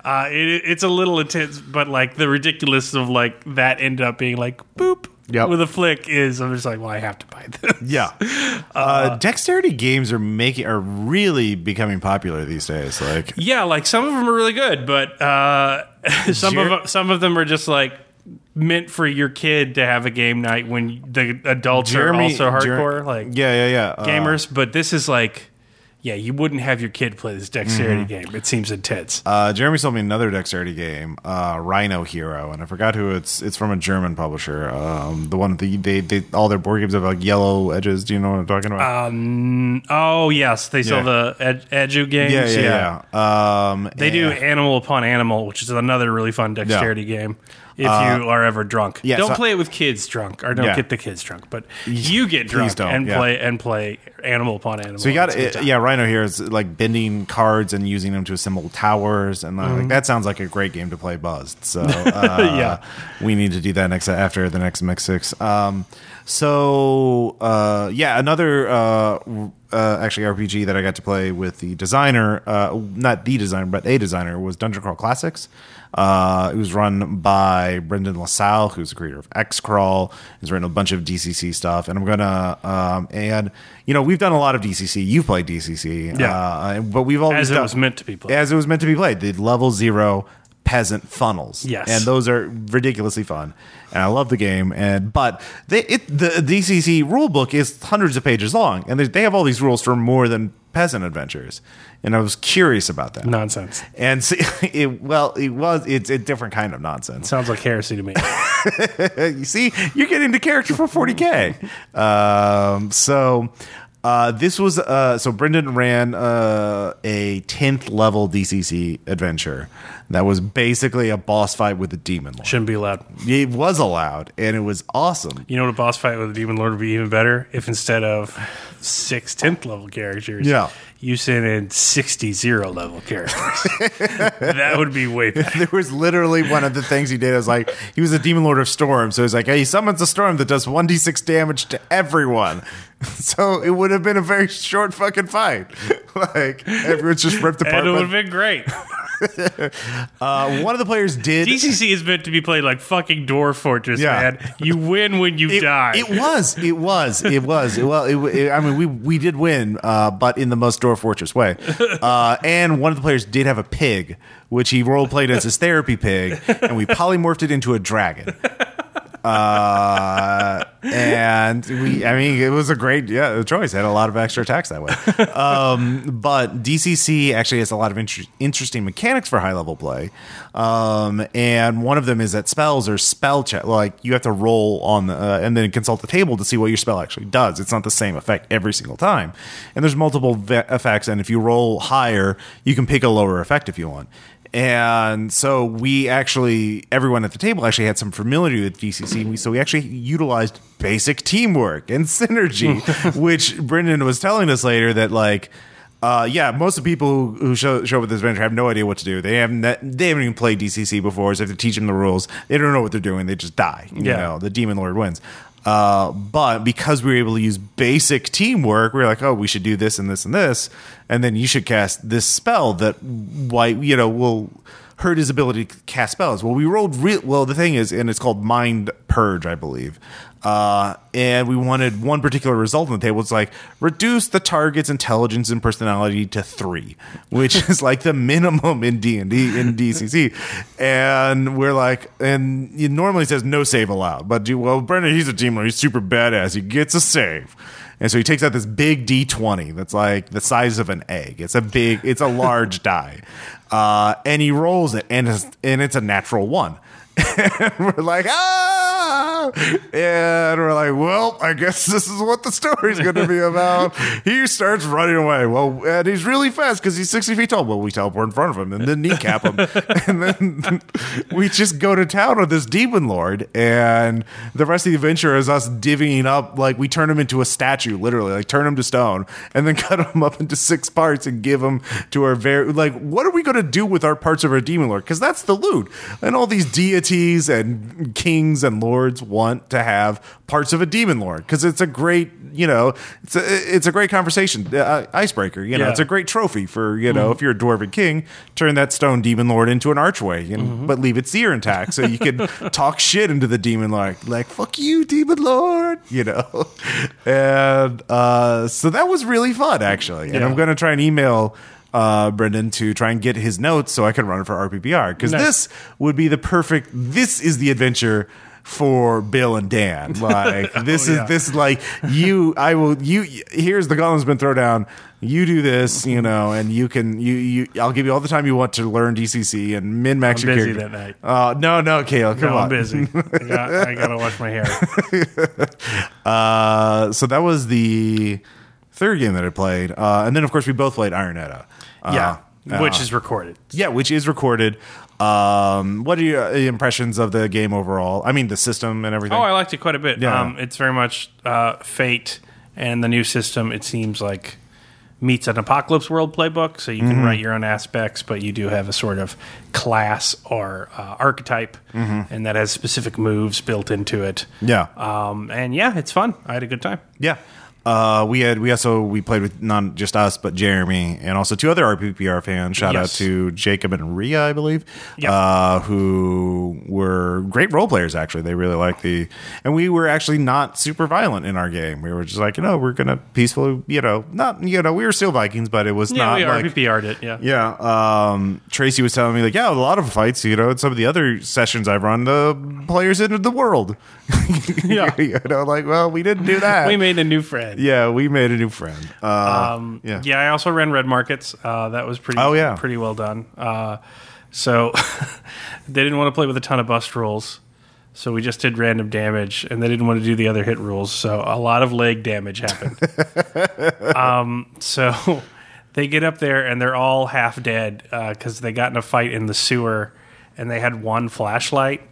Uh, it, it's a little intense, but like the ridiculous of like that end up being like boop Yep. with a flick is I'm just like, well, I have to buy this. Yeah, *laughs* uh, dexterity games are making are really becoming popular these days. Like, Yeah, like some of them are really good, but uh, *laughs* some Jer- of some of them are just like meant for your kid to have a game night when the adults are also hardcore, Jer- like yeah, yeah, yeah, uh, gamers. but this is like, yeah, you wouldn't have your kid play this dexterity game. It seems intense. Uh, Jeremy sold me another dexterity game, uh, Rhino Hero, and I forgot who it's. It's from a German publisher. Um, the one the, they they all their board games have like yellow edges. Do you know what I'm talking about? um, oh yes, they sell Yeah. the ed- Edu games. yeah, yeah, yeah. Um, They do Animal Upon Animal, which is another really fun dexterity game. If you are ever drunk, yeah, don't so- play it with kids drunk, or don't Yeah. get the kids drunk. But you get drunk and yeah. play and play Animal Upon Animal. So you got it, yeah. Rhino Hero is like bending cards and using them to assemble towers, and uh, Mm-hmm. like, that sounds like a great game to play buzzed. So *laughs* uh, Yeah. we need to do that next after the next mix six. Um, so uh, yeah, another uh, uh, actually RPG that I got to play with the designer, uh, not the designer, but a designer was Dungeon Crawl Classics. Uh, it was run by Brendan LaSalle, who's the creator of Xcrawl. He's written a bunch of DCC stuff, and I'm gonna um, and you know we've done a lot of DCC. You've played DCC, Yeah. uh, but we've always as it done, was meant to be played. as it was meant to be played. The level zero peasant funnels. Yes. and those are ridiculously fun, and I love the game. And but they, it, the DCC rule book is hundreds of pages long, and they, they have all these rules for more than peasant adventures. And I was curious about that. Nonsense. And see, *laughs* it, well, it was it's a different kind of nonsense. Sounds like heresy to me. *laughs* you see, you're getting into character for 40k. Um, so uh, this was uh, so Brendan ran uh, a 10th level DCC adventure that was basically a boss fight with a demon lord. Shouldn't be allowed. It was allowed, and it was awesome. You know what a boss fight with a demon lord would be even better if instead of six tenth level characters, Yeah. you sent in sixty zero level characters. *laughs* that would be way better. *laughs* There was literally one of the things he did. was like he was a demon lord of storm, so he's like, hey, he summons a storm that does one d six damage to everyone. *laughs* So it would have been a very short fucking fight. like everyone's just ripped apart. And it would have been great. Uh, one of the players did. DCC is meant to be played like fucking Dwarf Fortress, Yeah. man. You win when you *laughs* it, die. it was. It was. It was. It, well, it, it- I mean, we we did win, uh, but in the most Dwarf Fortress way. *laughs* Uh, and one of the players did have a pig, which he role played as his therapy pig, and we polymorphed it into a dragon. Uh, and we, I mean, it was a great yeah choice. It had a lot of extra attacks that way. *laughs* Um, but DCC actually has a lot of inter- interesting mechanics for high level play. Um, and one of them is that spells are spell check. Like you have to roll on the, uh, and then consult the table to see what your spell actually does. It's not the same effect every single time. And there's multiple ve- effects. And if you roll higher, you can pick a lower effect if you want. And so we actually, everyone at the table actually had some familiarity with DCC. We, so we actually utilized basic teamwork and synergy, *laughs* which Brendan was telling us later that like, uh, yeah, most of the people who, who show, show up with this adventure have no idea what to do. They haven't they haven't even played DCC before, so if to teach them the rules, they don't know what they're doing. They just die. You Yeah. know, the demon lord wins. Uh, but because we were able to use basic teamwork, we were like, oh, we should do this and this and this, and then you should cast this spell that, why you know, will hurt his ability to cast spells. Well, we rolled real well. The thing is, and it's called Mind Purge, I believe. Uh, and we wanted one particular result on the table. It's like reduce the target's intelligence and personality to three, which is like the minimum in D and D in DCC. And we're like, and it normally says no save allowed, but do well. Brendan, he's a team leader. He's super badass. He gets a save. And so he takes out this big D20 that's like the size of an egg. It's a big, it's a large *laughs* die. Uh, and he rolls it, and it's, and it's a natural one. *laughs* and we're like, ah! *laughs* And we're like, well, I guess this is what the story's going to be about. *laughs* he starts running away. Well, and he's really fast because he's 60 feet tall. Well, we teleport in front of him and then kneecap him. *laughs* and then we just go to town on this demon lord. And the rest of the adventure is us divvying up, like, we turn him into a statue, literally, like, turn him to stone and then cut him up into six parts and give him to our very, like, what are we going to do with our parts of our demon lord? Because that's the loot. And all these deities and kings and lords want to have parts of a demon lord because it's a great, you know, it's a it's a great conversation uh, icebreaker. You know, Yeah. it's a great trophy for you know if you're a dwarven king, turn that stone demon lord into an archway, and, but leave its ear intact so you can *laughs* talk shit into the demon lord, like fuck you, demon lord, you know. *laughs* And uh, so that was really fun actually, and Yeah. I'm gonna try and email uh, Brendan to try and get his notes so I can run it for RPPR because Nice. this would be the perfect. This is the adventure for Bill and Dan. *laughs* Like this Oh, is yeah. this is like you. I will. You here's the gauntlet's been thrown down. You do this, you know, and you can. You you. I'll give you all the time you want to learn DCC and min max your busy character. that night. Uh, no, no, Kale, come No, on. I'm busy. I, got, I gotta wash my hair. *laughs* Uh, so that was the third game that I played, uh, and then of course we both played Ironetta. Uh, Yeah, which uh, is recorded. Yeah, which is recorded. Um, what are your impressions of the game overall? I mean, the system and everything. Oh, I liked it quite a bit. Yeah. Um, it's very much uh, Fate and the new system. It seems like meets an Apocalypse World playbook, so you can Mm-hmm. write your own aspects, but you do have a sort of class or uh, archetype, and that has specific moves built into it. Mm-hmm. yeah, Um, and yeah, it's fun. I had a good time. yeah. Uh, we had we also we played with not just us but Jeremy and also two other RPPR fans. Shout out to Jacob and Ria, I believe, Yeah. uh, who were great role players. Actually, they really liked the and we were actually not super violent in our game. We were just like you know we're gonna peacefully you know not you know we were still Vikings, but it was Yeah, not we like RPPR'd it. Yeah. Yeah. Um, Tracy was telling me like, yeah, a lot of fights, you know, in some of the other sessions I've run, the players entered the world. *laughs* Yeah. you know, like, well, we didn't do that. We made a new friend. Yeah, we made a new friend. Uh, Um, yeah. yeah. I also ran red markets. Uh, that was pretty. Oh, yeah. pretty well done. Uh, so *laughs* they didn't want to play with a ton of bust rules, so we just did random damage, and they didn't want to do the other hit rules. So a lot of leg damage happened. *laughs* um, so *laughs* they get up there and they're all half dead because they got in a fight in the sewer, and they had one flashlight.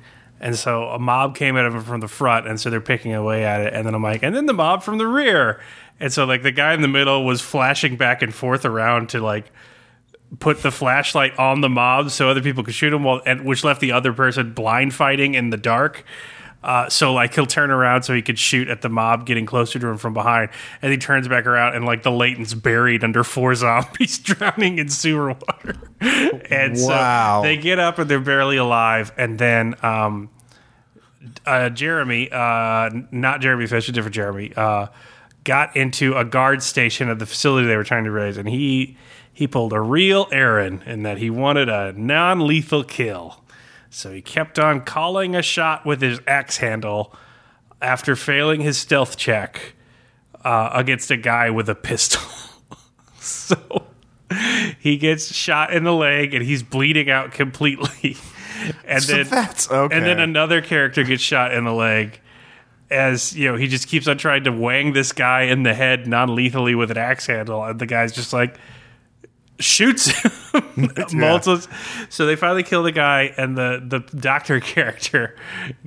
And so a mob came at them from the front, and so they're picking away at it. And then I'm like, and then the mob from the rear. And so like the guy in the middle was flashing back and forth around to like put the flashlight on the mob so other people could shoot him, while and which left the other person blind fighting in the dark. Uh, so like he'll turn around so he could shoot at the mob getting closer to him from behind, and he turns back around and like the latent's buried under four *laughs* zombies drowning in sewer water. *laughs* and Wow. so they get up and they're barely alive, and then um, uh, Jeremy, uh, not Jeremy Fish, a different Jeremy, uh, got into a guard station at the facility they were trying to raise, and he he pulled a real errand in that he wanted a non lethal kill. So he kept on calling a shot with his axe handle after failing his stealth check uh, against a guy with a pistol. *laughs* so he gets shot in the leg and he's bleeding out completely. *laughs* And So then that's okay. and then another character gets shot in the leg as you know he just keeps on trying to wang this guy in the head non-lethally with an axe handle and the guy's just like shoots him *laughs* multiples so they finally kill the guy and the the doctor *laughs* character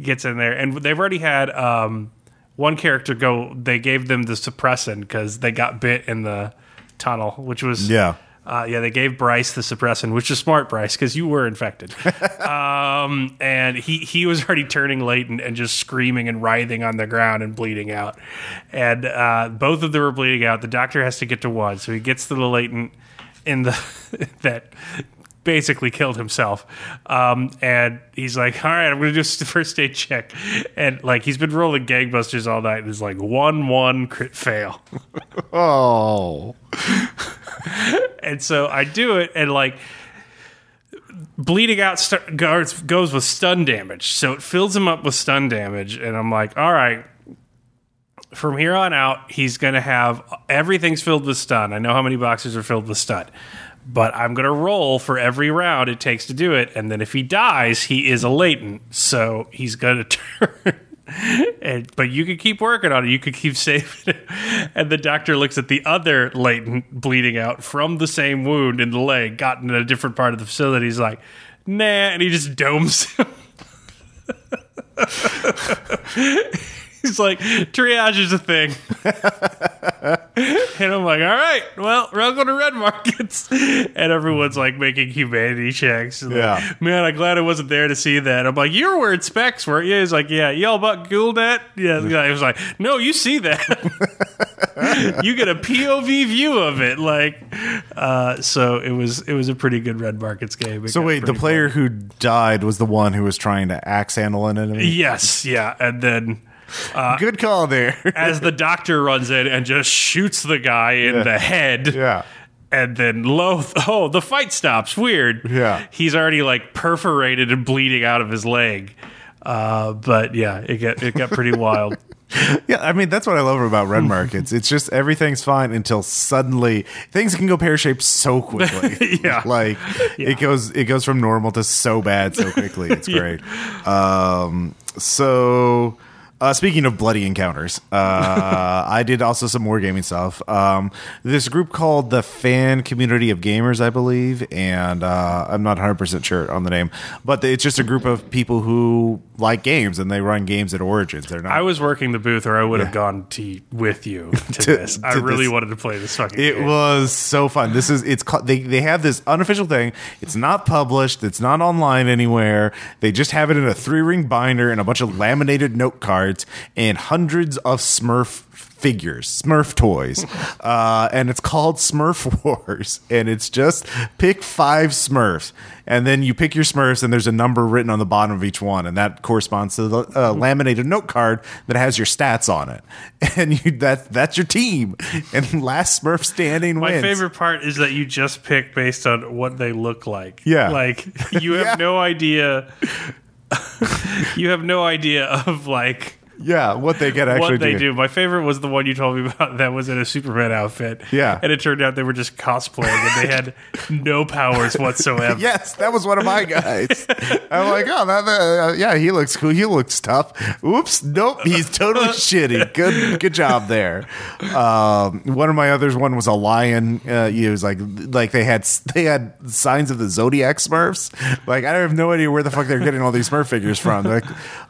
gets in there and they've already had um one character go they gave them the suppressant because they got bit in the tunnel which was Yeah. uh, yeah, they gave Bryce the suppressant, which is smart, Bryce, because you were infected. *laughs* um, and he, he was already turning latent and just screaming and writhing on the ground and bleeding out. And uh, both of them were bleeding out. The doctor has to get to one, so he gets to the latent in the *laughs* that basically killed himself. Um, and he's like, "All right, I'm going to do a *laughs* first aid check." And like he's been rolling gangbusters all night, and it's like one one crit fail. *laughs* Oh. And so I do it, and like bleeding out st- guards goes with stun damage. So it fills him up with stun damage, and I'm like, all right. From here on out, he's going to have everything's filled with stun. I know how many boxes are filled with stun, but I'm going to roll for every round it takes to do it. And then if he dies, he is a latent, so he's going *laughs* to turn. And, but you can keep working on it. You can keep saving it. And the doctor looks at the other latent bleeding out from the same wound in the leg, gotten in a different part of the facility. He's like, nah, and he just domes him. *laughs* He's like, triage is a thing. And I'm like, all right, well, welcome to Red Markets. And everyone's like making humanity checks. And like, Yeah. Man, I'm glad I wasn't there to see that. I'm like, you were wearing specs, weren't you? He's like, yeah. You all about Ghoulnet? Yeah. *laughs* Guy was like, no, you see that. *laughs* you get a POV view of it. Like, uh, so it was it was a pretty good Red Markets game. It So wait, the player who died was the one who was trying to axe handle an enemy. Yes, yeah. And then Good call there. *laughs* as the doctor runs in and just shoots the guy in the head. yeah. And then lo oh, the fight stops. Weird. Yeah. He's already like perforated and bleeding out of his leg. Uh, but yeah, it got it got pretty wild. *laughs* Yeah, I mean that's what I love about red markets. It's just everything's fine until suddenly things can go pear shaped so quickly. *laughs* Yeah. like it goes it goes from normal to so bad so quickly. It's great. Um, so. Uh, speaking of bloody encounters, uh, *laughs* I did also some wargaming stuff. Um, this group called the Fan Community of Gamers, I believe, and uh, I'm not 100 percent sure on the name, but it's just a group of people who like games and they run games at Origins. They're not. I was working the booth, or I would have gone to with you *laughs* to, To- this. I really this. wanted to play this fucking. It game. was so fun. This is it's called, they they have this unofficial thing. It's not published. It's not online anywhere. They just have it in a three ring binder and a bunch of laminated note cards and hundreds of Smurf figures, Smurf toys, *laughs* uh, and it's called Smurf Wars. And it's just pick five Smurfs, and then you pick your Smurfs, and there's a number written on the bottom of each one, and that corresponds to the uh, laminated note card that has your stats on it, *laughs* and you, that that's your team. And last Smurf standing My wins. favorite part is that you just pick based on what they look like. Yeah. Like you have *laughs* Yeah. no idea *laughs* you have no idea of like Yeah, what they get actually what they do. do. My favorite was the one you told me about that was in a Superman outfit. Yeah. And it turned out they were just cosplaying and they had no powers *laughs* whatsoever. Yes, that was one of my guys. I'm like, oh, that, that- uh, yeah, he looks cool. He looks tough. Oops, nope, he's totally *laughs* shitty. Good, good job there. Um, one of my others, one was a lion. Uh, he was like, like they had they had signs of the Zodiac Smurfs. Like I have no idea where the fuck they're getting all these Smurf figures from. Like,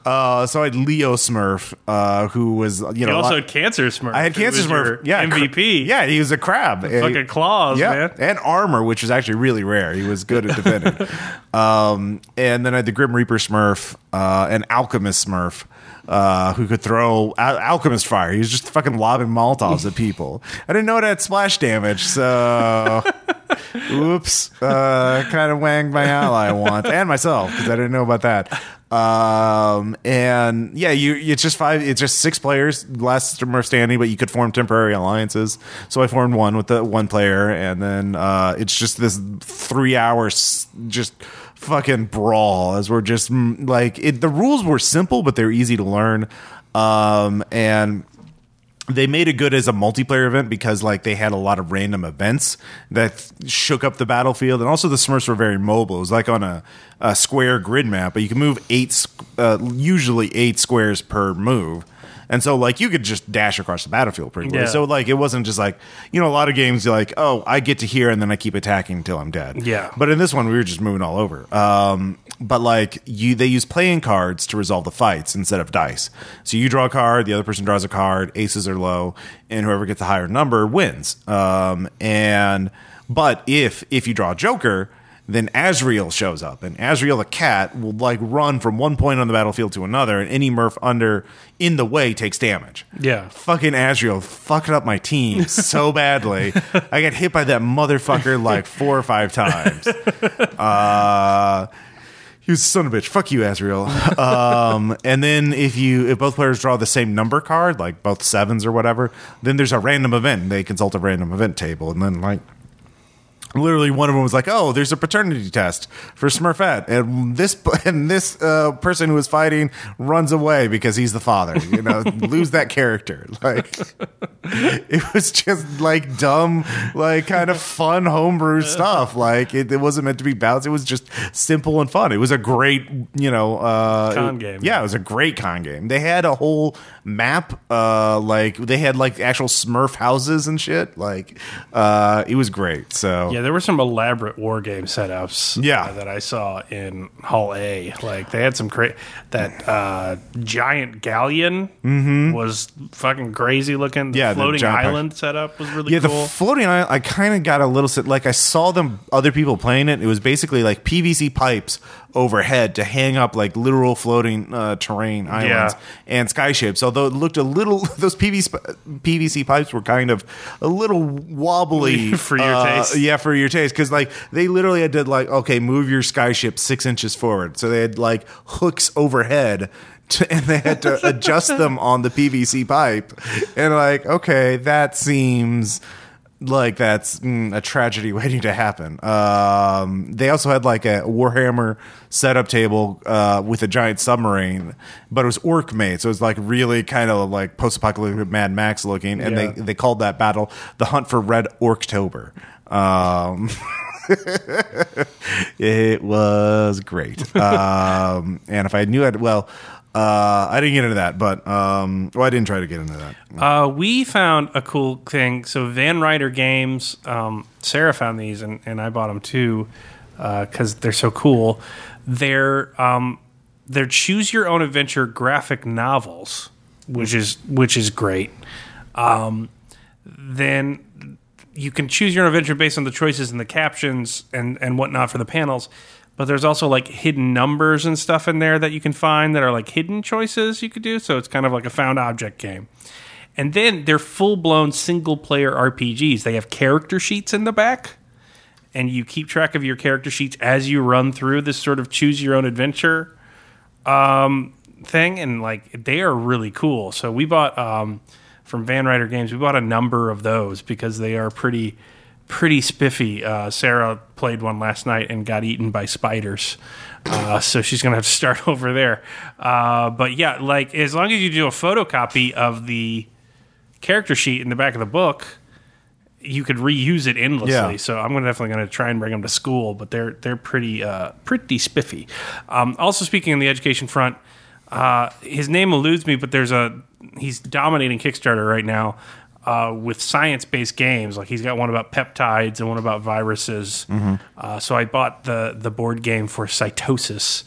uh, so I had Leo Smurf, uh, who was you You know, also li- had Cancer Smurf. I had Cancer Smurf. Yeah, MVP. yeah, he was a crab. Fucking claws, yeah, man. and armor, which is actually really rare. He was good at *laughs* defending. um, and then I had the Grim Reaper Smurf, uh, and Alchemist Smurf. Uh, who could throw al- alchemist fire? He was just fucking lobbing Molotovs at people. I didn't know it had splash damage, so *laughs* oops, uh, kind of wanged my ally once and myself because I didn't know about that. Um, and yeah, you it's just five, it's just six players, last Smurf standing, but you could form temporary alliances. So I formed one with the one player, and then uh, it's just this three hours just fucking brawl as we're just like it, the rules were simple, but they're easy to learn. Um, and they made it good as a multiplayer event because like they had a lot of random events that shook up the battlefield. And also the smurfs were very mobile. It was like on a, a square grid map but you can move eight uh, usually eight squares per move and so like you could just dash across the battlefield pretty quickly Yeah. so like it wasn't just like you know a lot of games you're like oh i get to here and then i keep attacking until i'm dead. Yeah. but in this one we were just moving all over. Um, but like you they use playing cards to resolve the fights instead of dice. So you draw a card the other person draws a card aces are low and whoever gets the higher number wins. Um, and but if if you draw a joker then Azrael shows up, and Azrael the cat will like run from one point on the battlefield to another, and any Murph under in the way takes damage. Yeah. fucking Azrael fucking up my team *laughs* so badly. I got hit by that motherfucker like four or five times. Uh, he was a son of a bitch. Fuck you, Azrael. Um, and then if you if both players draw the same number card, like both sevens or whatever, then there's a random event. They consult a random event table, and then like literally one of them was like, "Oh, there's a paternity test for Smurfette," and this *laughs* and this uh, person who was fighting runs away because he's the father. You know, *laughs* lose that character. *laughs* Like it was just like dumb, like kind of fun homebrew stuff. Like it, it wasn't meant to be balanced. It was just simple and fun. It was a great, you know, uh, Con game. Yeah, it was a great con game. They had a whole map. Uh, like they had like actual Smurf houses and shit. Like uh, it was great. So Yeah, there were some elaborate war game setups. Yeah. uh, that I saw in Hall A. Like they had some cra- that uh, giant galleon was fucking crazy looking. The Mm-hmm. Yeah, the floating giant- island setup was really Yeah, cool. the floating island. I kind of got a little like I saw them other people playing it. It was basically like PVC pipes overhead to hang up like literal floating uh, terrain islands Yeah. and skyships. Although it looked a little, *laughs* those PVC PVC pipes were kind of a little wobbly *laughs* For your uh, taste. Yeah, for your taste, because like they literally had to like okay, move your skyship six inches forward. So they had like hooks overhead. To, *laughs* and they had to adjust them on the PVC pipe, and like, okay, that seems like that's mm, a tragedy *laughs* waiting to happen. Um, they also had like a Warhammer setup table uh, with a giant submarine, but it was orc made, so it was like really kind of like post-apocalyptic Mad Max looking, and Yeah. they they called that battle the Hunt for Red Orktober. Um, *laughs* it was great, *laughs* um, and if I knew it well. Uh, I didn't get into that, but um, well, I didn't try to get into that. Uh, we found a cool thing. So Van Ryder Games, um, Sarah found these, and, and I bought them too because they're so cool. They're um, they're choose your own adventure graphic novels, which is which is great. Um, then you can choose your own adventure based on the choices and the captions and and whatnot for the panels. But there's also like hidden numbers and stuff in there that you can find that are like hidden choices you could do. So it's kind of like a found object game. And then they're full blown single player RPGs. They have character sheets in the back, and you keep track of your character sheets as you run through this sort of choose your own adventure um, thing. And like they are really cool. So we bought um, from Van Ryder Games, we bought a number of those because they are pretty pretty spiffy. Uh, Sarah played one last night and got eaten by spiders. Uh, so she's gonna have to start *laughs* over there. Uh, but yeah, like as long as you do a photocopy of the character sheet in the back of the book, you could reuse it endlessly. Yeah. So I'm gonna definitely going to try and bring them to school. But they're they're pretty uh, pretty spiffy. Um, also speaking on the education front, uh, his name eludes me, but there's a he's dominating Kickstarter right now. Uh, with science-based games, like he's got one about peptides and one about viruses. Uh, so I bought the the board game for cytosis.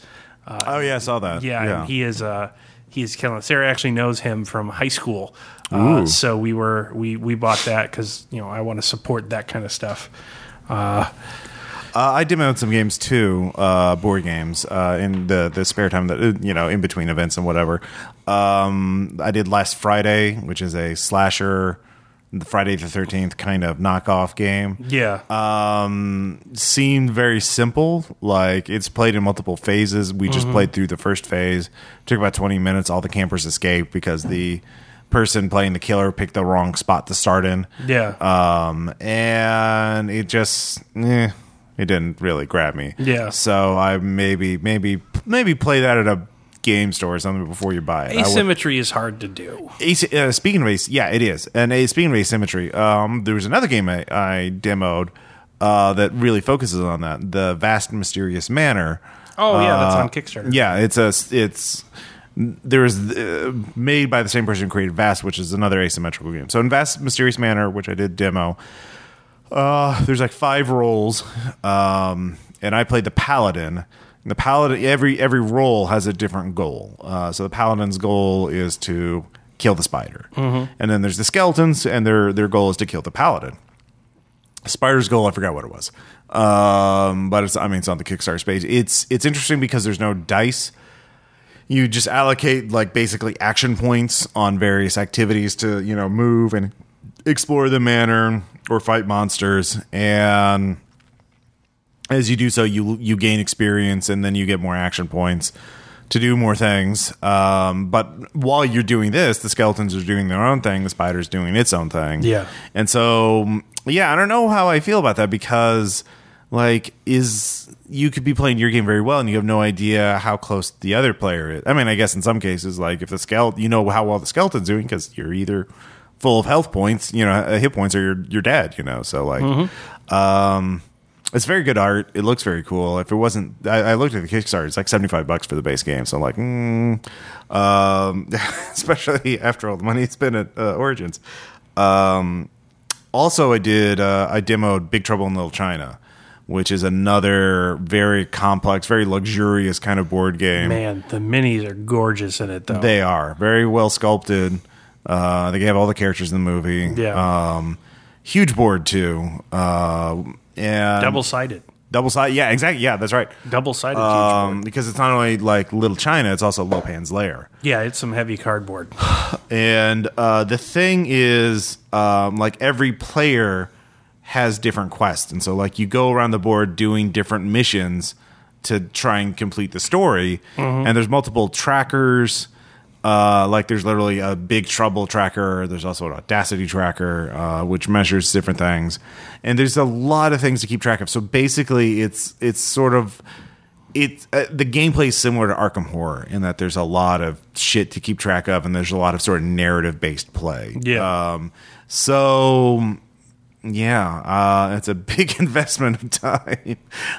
Oh yeah, I saw that. Yeah, and he is uh he is killing. it. Sarah actually knows him from high school, uh, so we were we we bought that because you know I want to support that kind of stuff. Uh, I demoed some games too, uh, board games, uh, in the, the spare time that uh, you know in between events and whatever. Um, I did last Friday, which is a slasher, the Friday the Thirteenth kind of knockoff game. Yeah, Um, seemed very simple. Like it's played in multiple phases. We just played through the first phase. Took about twenty minutes. All the campers escaped because the person playing the killer picked the wrong spot to start in. yeah, Um, and it just, eh, it didn't really grab me. Yeah. So I maybe, maybe, maybe play that at a game store or something before you buy it. Would- asymmetry is hard to do. As- uh, speaking of ace, yeah, it is. And uh, speaking of asymmetry, um, there was another game I, I demoed uh, that really focuses on that. The Vast Mysterious Manor. Oh yeah, that's Uh, on Kickstarter. Yeah, it's a it's there is uh, made by the same person who created Vast, which is another asymmetrical game. So in Vast Mysterious Manor, which I did demo, uh, there's like five roles, um, and I played the paladin. And the paladin every every role has a different goal. Uh, so the paladin's goal is to kill the spider, and then there's the skeletons, and their their goal is to kill the paladin. Spider's goal, I forgot what it was, um, but it's I mean it's on the Kickstarter space. It's it's interesting because there's no dice. You just allocate like basically action points on various activities to you know move and explore the manor or fight monsters, and as you do so, you you gain experience and then you get more action points to do more things. Um, but while you're doing this, the skeletons are doing their own thing, the spider's doing its own thing. Yeah. And so, yeah, I don't know how I feel about that because, like, is you could be playing your game very well and you have no idea how close the other player is. I mean, I guess in some cases, like, if the skeleton, you know how well the skeleton's doing because you're either full of health points, you know, uh, hit points, or you're you're dead, you know. So, like, um, it's very good art. It looks very cool. If it wasn't, I, I looked at the Kickstarter. It's like seventy five bucks for the base game. So I'm like, mm, um, *laughs* especially after all the money it's been at uh, Origins. Um, Also, I did uh, I demoed Big Trouble in Little China, which is another very complex, very luxurious kind of board game. Man, the minis are gorgeous in it though. They are very well sculpted. Uh, they have all the characters in the movie. Yeah. Um, huge board too. Uh, and double sided. double side. Yeah, exactly. Yeah, that's right. Double sided. Um, because it's not only like Little China, it's also Lo Pan's Lair. yeah, it's some heavy cardboard. *sighs* And uh, the thing is, um, like every player has different quests, and so like you go around the board doing different missions to try and complete the story. And there's multiple trackers. Uh, like there's literally a big trouble tracker. There's also an audacity tracker, uh, which measures different things, and there's a lot of things to keep track of. So basically, it's it's sort of it uh, the gameplay is similar to Arkham Horror in that there's a lot of shit to keep track of, and there's a lot of sort of narrative based play. Yeah. Um, so yeah, uh, it's a big *laughs* investment of time.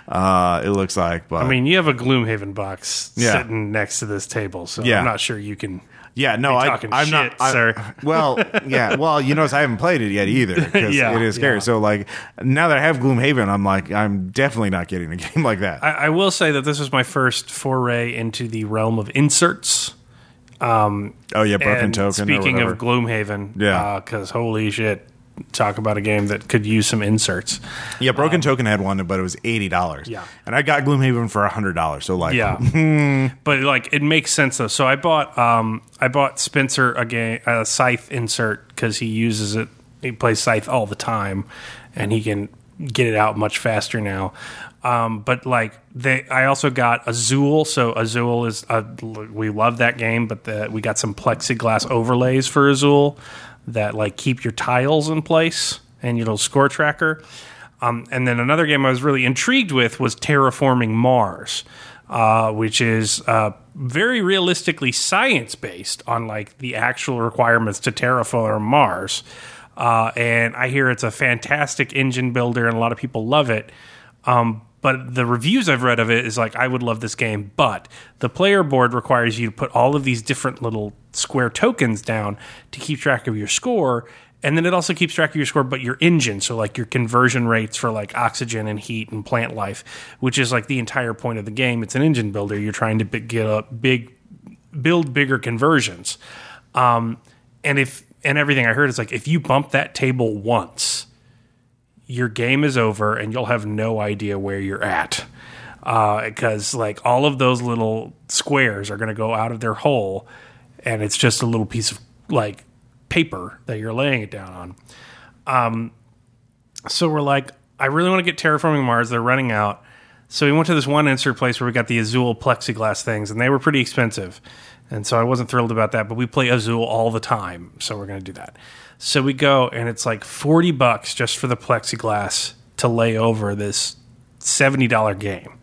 Uh, it looks like, but I mean, you have a Gloomhaven box Yeah. sitting next to this table, so Yeah. I'm not sure you can. yeah, no, I, I'm shit, not, I- sir. *laughs* Well, yeah, well, you notice I haven't played it yet either *laughs* because Yeah, it is scary. yeah. So like now that I have Gloomhaven, I'm like, I'm definitely not getting a game like that. I, I will say that this was my first foray into the realm of inserts. oh yeah, broken token. speaking of Gloomhaven, Yeah. because holy shit, talk about a game that could use some inserts. Yeah, Broken Token had one, but it was eighty dollars. Yeah. and I got Gloomhaven for hundred dollars. So like, Yeah, *laughs* but like it makes sense though. So I bought um I bought Spencer a game a scythe insert because he uses it. He plays scythe all the time, and he can get it out much faster now. Um, but like they, I also got Azul. So Azul is a, we love that game, but the, we got some plexiglass overlays for Azul that like keep your tiles in place and your little score tracker. Um, and then another game I was really intrigued with was Terraforming Mars, uh, which is uh, very realistically science based on like the actual requirements to terraform Mars. Uh, and I hear it's a fantastic engine builder, and a lot of people love it. Um, but the reviews I've read of it is like, I would love this game, but the player board requires you to put all of these different little square tokens down to keep track of your score. And then it also keeps track of your score, but your engine, so like your conversion rates for like oxygen and heat and plant life, which is like the entire point of the game. It's an engine builder. You're trying to get up big, build bigger conversions. Um, and if and everything I heard is like if you bump that table once, your game is over and you'll have no idea where you're at. Because like all of those little squares are going to go out of their hole and it's just a little piece of like paper that you're laying it down on. Um, so we're like i really want to get terraforming mars they're running out. So we went to this one insert place where we got the azul plexiglass things and they were pretty expensive and so i wasn't thrilled about that but we play azul all the time so we're going to do that so we go and it's like 40 bucks just for the plexiglass to lay over this $70 game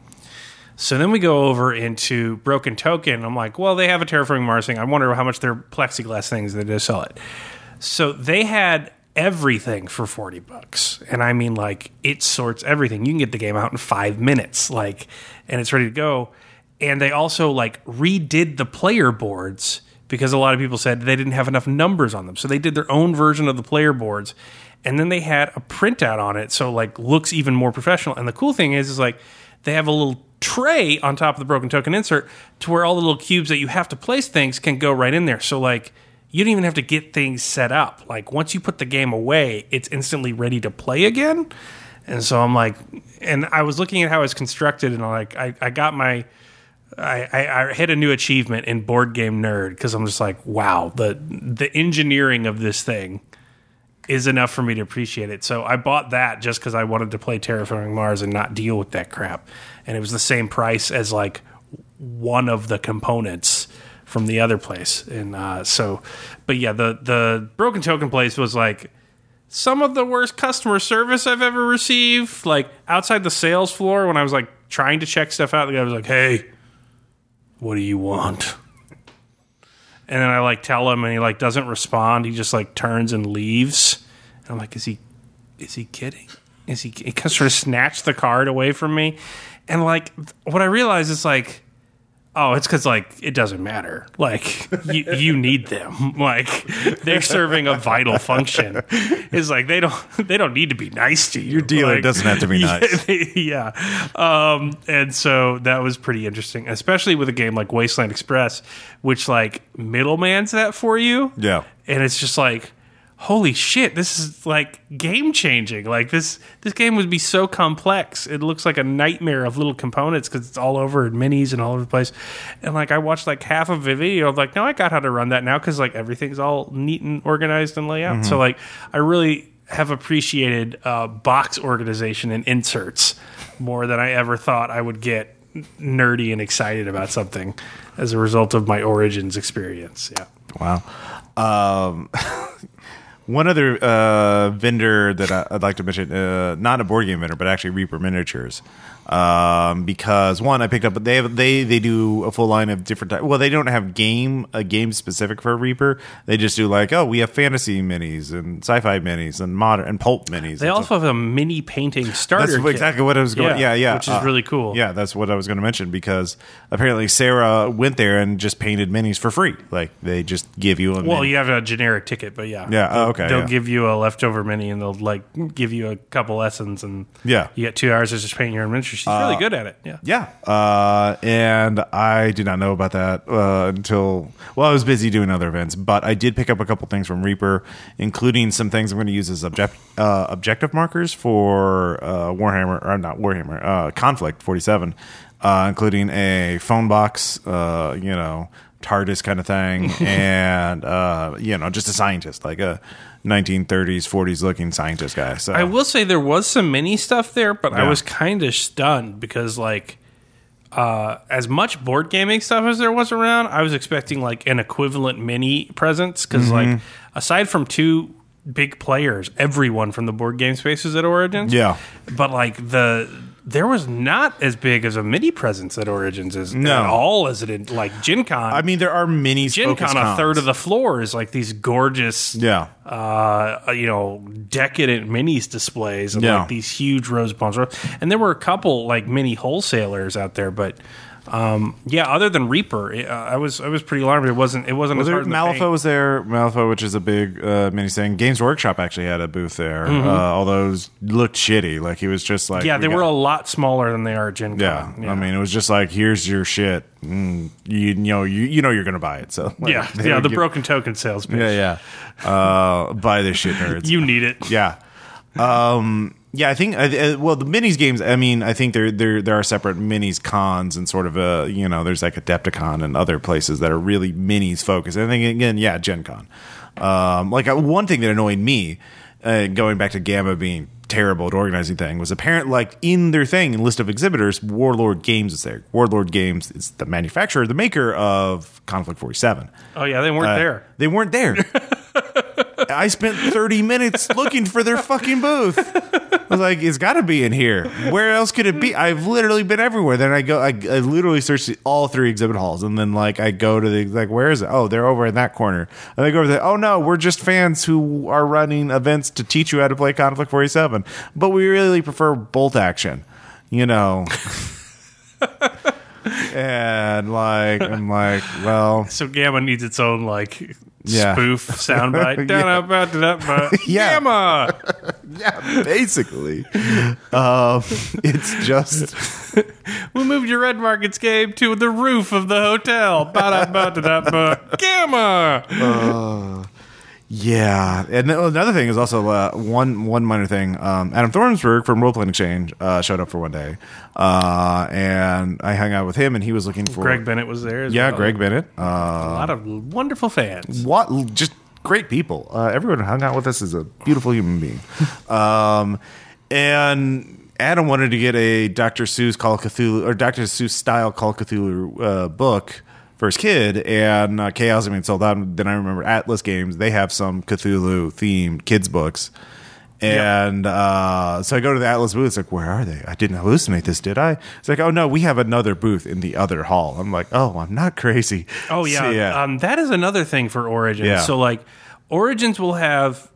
so then we go over into Broken Token. I'm like, well, they have a Terraforming Mars thing. I wonder how much their plexiglass things they sell it. So they had everything for 40 bucks. And I mean, like, it sorts everything. You can get the game out in five minutes, like, and it's ready to go. And they also, like, redid the player boards because a lot of people said they didn't have enough numbers on them. So they did their own version of the player boards. And then they had a printout on it. So, like, looks even more professional. And the cool thing is, is like, they have a little tray on top of the broken token insert to where all the little cubes that you have to place things can go right in there. So like you don't even have to get things set up. Like once you put the game away, it's instantly ready to play again. And so I'm like, and I was looking at how it's constructed, and like, I, I got my, I, I, I hit a new achievement in board game nerd because I'm just like, wow, the the engineering of this thing is enough for me to appreciate it. So I bought that just because I wanted to play Terraforming Mars and not deal with that crap. And it was the same price as like one of the components from the other place. And uh, so, but yeah, the the Broken Token place was like some of the worst customer service I've ever received. Like outside the sales floor when I was like trying to check stuff out, the guy was like, "Hey, what do you want?" And then I like tell him, and he like doesn't respond. He just like turns and leaves. And I'm like, is he, is he kidding? Is he? He sort of snatched the card away from me, and like what I realize is like, Oh, it's because like it doesn't matter. Like you, you need them. *laughs* Like they're serving a vital function. It's like they don't *laughs* they don't need to be nice to you. Your dealer Like, doesn't have to be *laughs* nice. yeah. Um, and so that was pretty interesting, especially with a game like Wasteland Express, which like middlemans that for you. Yeah. And it's just like, holy shit, this is like game changing. Like this this game would be so complex. It looks like a nightmare of little components because it's all over in minis and all over the place. And like I watched like half of a video of like, no, I got how to run that now because like everything's all neat and organized and layout. So like I really have appreciated uh, box organization and inserts more than I ever thought I would get nerdy and excited about something as a result of my origins experience. Yeah. Wow. Um, *laughs* one other uh, vendor that I, I'd like to mention, uh, not a board game vendor, but actually Reaper Miniatures, um, because one I picked up, but they have they they do a full line of different. Type, well, they don't have game a game specific for Reaper. They just do like, oh, we have fantasy minis and sci-fi minis and modern and pulp minis. They also have a mini painting starter. That's kit. exactly what I was going. Yeah, yeah, which is uh, really cool. Yeah, that's what I was going to mention because apparently Sarah went there and just painted minis for free. Like they just give you a Well, mini. you have a generic ticket, but yeah, Yeah, oh, They'll- okay, They'll yeah. give you a leftover mini, and they'll like give you a couple lessons, and Yeah. you get two hours to just paint your own miniature. She's really good at it. Yeah, Yeah, uh, and I did not know about that uh, until well, I was busy doing other events. But I did pick up a couple things from Reaper, including some things I'm going to use as object, uh, objective markers for uh, Warhammer or not Warhammer uh, Conflict 47, uh, including a phone box, uh, you know, TARDIS kind of thing, *laughs* and uh, you know, just a scientist like a 1930s 40s looking scientist guy. So I will say there was some mini stuff there, but I was kind of stunned because like. Uh, as much board gaming stuff as there was around, I was expecting like an equivalent mini presence because, Mm-hmm. like, aside from two big players, everyone from the board game space was at Origins. Yeah. but like the there was not as big as a mini presence at Origins as No. at all as it in like Gen Con. I mean, there are minis. Gen Con, a third of the floor is like these gorgeous, Yeah. uh, you know, decadent minis displays and Yeah. like these huge rose palms. And there were a couple like mini wholesalers out there, but um, yeah, other than Reaper, uh, I was I was pretty alarmed. It wasn't it wasn't Was as there, hard in the paint. was there. Malifaux, which is a big uh, mini thing. Games Workshop actually had a booth there. Mm-hmm. Uh, although it was, looked shitty. Like he was just like Yeah, we they got- were a lot smaller than they are at Gen Con. Yeah, I mean, it was just like, here's your shit. Mm, you, you know, you you know you're gonna buy it. So *laughs* like, yeah, yeah, *laughs* the give- broken token sales pitch. Yeah, yeah. Uh, buy this shit, *laughs* nerds. You need it. yeah. Um, yeah, I think. Uh, well, the minis games. I mean, I think there there there are separate minis cons and sort of a you know there's like Adepticon and other places that are really minis focused. I think again, yeah, Gen Con. Um, like uh, one thing that annoyed me, uh, going back to GAMA being terrible at organizing thing was apparent like in their thing and list of exhibitors warlord games is there warlord games is the manufacturer the maker of conflict 47 Oh yeah, they weren't uh, there. They weren't there. *laughs* I spent 30 minutes looking for their fucking booth. I was like, it's got to be in here. Where else could it be? I've literally been everywhere. Then I go, I, I literally searched all three exhibit halls, and then like I go to the like, where is it? Oh, they're over in that corner. And I go over there. Oh no, we're just fans who are running events to teach you how to play Conflict 47, but we really prefer bolt action. You know. *laughs* and like I'm like, well, So GAMA needs its own like Yeah. spoof *laughs* soundbite. Da-da-ba-da-da-ba. *laughs* Yeah. GAMA. *laughs* yeah, basically, um, it's just We moved your Red Markets game to the roof of the hotel. Ba-da-ba-da-da-ba. GAMA. Yeah. And another thing is also uh, one one minor thing. Um, Adam Thornsberg from Role Playing Exchange uh, showed up for one day, uh, and I hung out with him, and he was looking for Greg Bennett was there. As Yeah, well. Greg Bennett. A lot of wonderful fans. what just great people. Uh, everyone who hung out with us is a beautiful human being. um, and Adam wanted to get a Dr. Seuss Call Cthulhu or Dr. Seuss style Call of Cthulhu uh, book his kid, and uh, Chaosium sold out. Then I remember Atlas Games they have some Cthulhu themed kids books. And uh, so I go to the Atlas booth. It's like, where are they? I didn't hallucinate this, did I? It's like, oh no, we have another booth in the other hall. I'm like, oh, I'm not crazy. Oh yeah, So, yeah. Um, that is another thing for Origins. Yeah. So like, Origins will have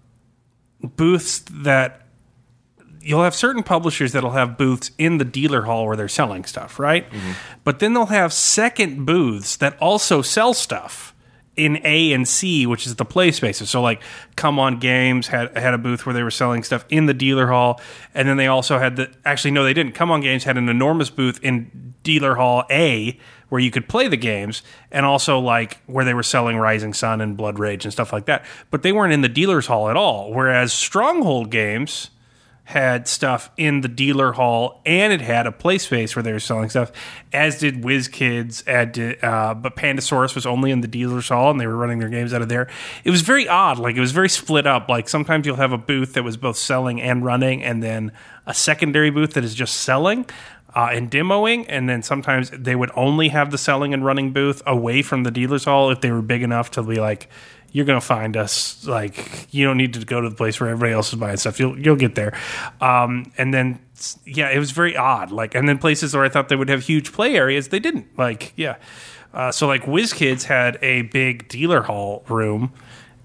booths that you'll have certain publishers that'll have booths in the dealer hall where they're selling stuff, right? Mm-hmm. But then they'll have second booths that also sell stuff in A and C, which is the play spaces. So like CMON Games had had a booth where they were selling stuff in the dealer hall, and then they also had the actually no they didn't. CMON Games had an enormous booth in dealer hall A where you could play the games, and also like where they were selling Rising Sun and Blood Rage and stuff like that. But they weren't in the dealer's hall at all. Whereas Stronghold Games had stuff in the dealer hall and it had a play space where they were selling stuff, as did WizKids. Ad did, uh, but Pandasaurus was only in the dealer's hall and they were running their games out of there. It was very odd. Like it was very split up. Like sometimes you'll have a booth that was both selling and running, and then a secondary booth that is just selling. Uh, and demoing, and then sometimes they would only have the selling and running booth away from the dealer's hall if they were big enough to be like, you're gonna find us. Like you don't need to go to the place where everybody else is buying stuff. You'll you'll get there. Um, and then yeah, it was very odd. Like and then places where I thought they would have huge play areas, they didn't. Like yeah, uh, so like WizKids had a big dealer hall room,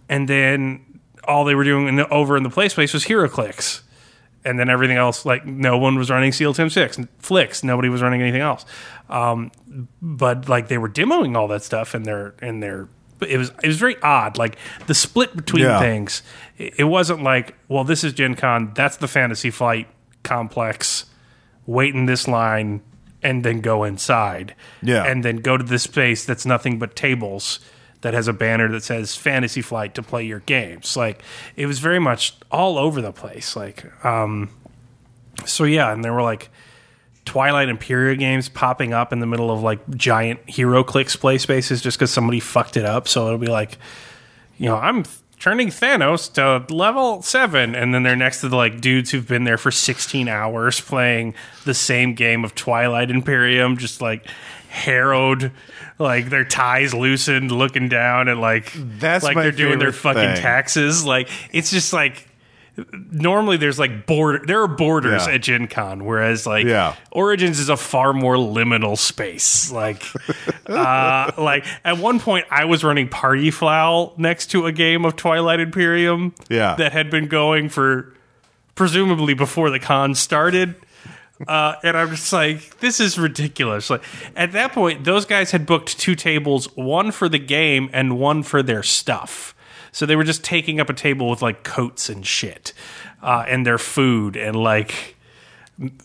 and then all they were doing in the, over in the play space was HeroClix. And then everything else, like no one was running Seal Team Six, Flix. Nobody was running anything else. Um, but like they were demoing all that stuff in their in their it was it was very odd. Like the split between Yeah. things, it wasn't like, well, this is Gen Con, that's the Fantasy Flight complex. Wait in this line and then go inside. Yeah. and then go to this space that's nothing but tables that has a banner that says Fantasy Flight to play your games. Like it was very much all over the place. Like, um, so yeah, and there were like Twilight Imperium games popping up in the middle of like giant HeroClix play spaces just because somebody fucked it up. So it'll be like, you know, I'm turning Thanos to level seven, and then they're next to the like dudes who've been there for 16 hours playing the same game of Twilight Imperium, just like harrowed, like their ties loosened, looking down and like That's like they're doing their fucking thing. taxes. Like it's just like normally there's like border there are borders Yeah. at Gen Con, whereas like Yeah. Origins is a far more liminal space. Like *laughs* uh like at one point I was running Party Foul next to a game of Twilight Imperium Yeah. that had been going for presumably before the con started. Uh, and I'm just like, this is ridiculous. Like at that point, those guys had booked two tables, one for the game and one for their stuff. So they were just taking up a table with like coats and shit, uh, and their food and like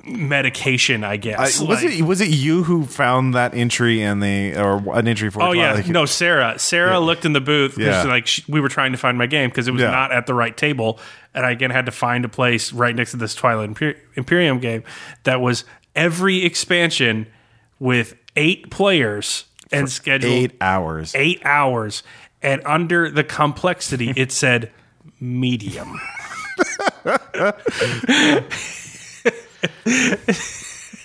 medication, I I, guess. was Like- it was it you who found that entry and the or an entry for? Oh yeah, Twilight? no, Sarah. Sarah looked in the booth Yeah. like she, we were trying to find my game because it was Yeah. not at the right table, and I again had to find a place right next to this Twilight Imper- Imperium game that was every expansion with eight players and scheduled eight hours. eight hours, and under the complexity it said medium.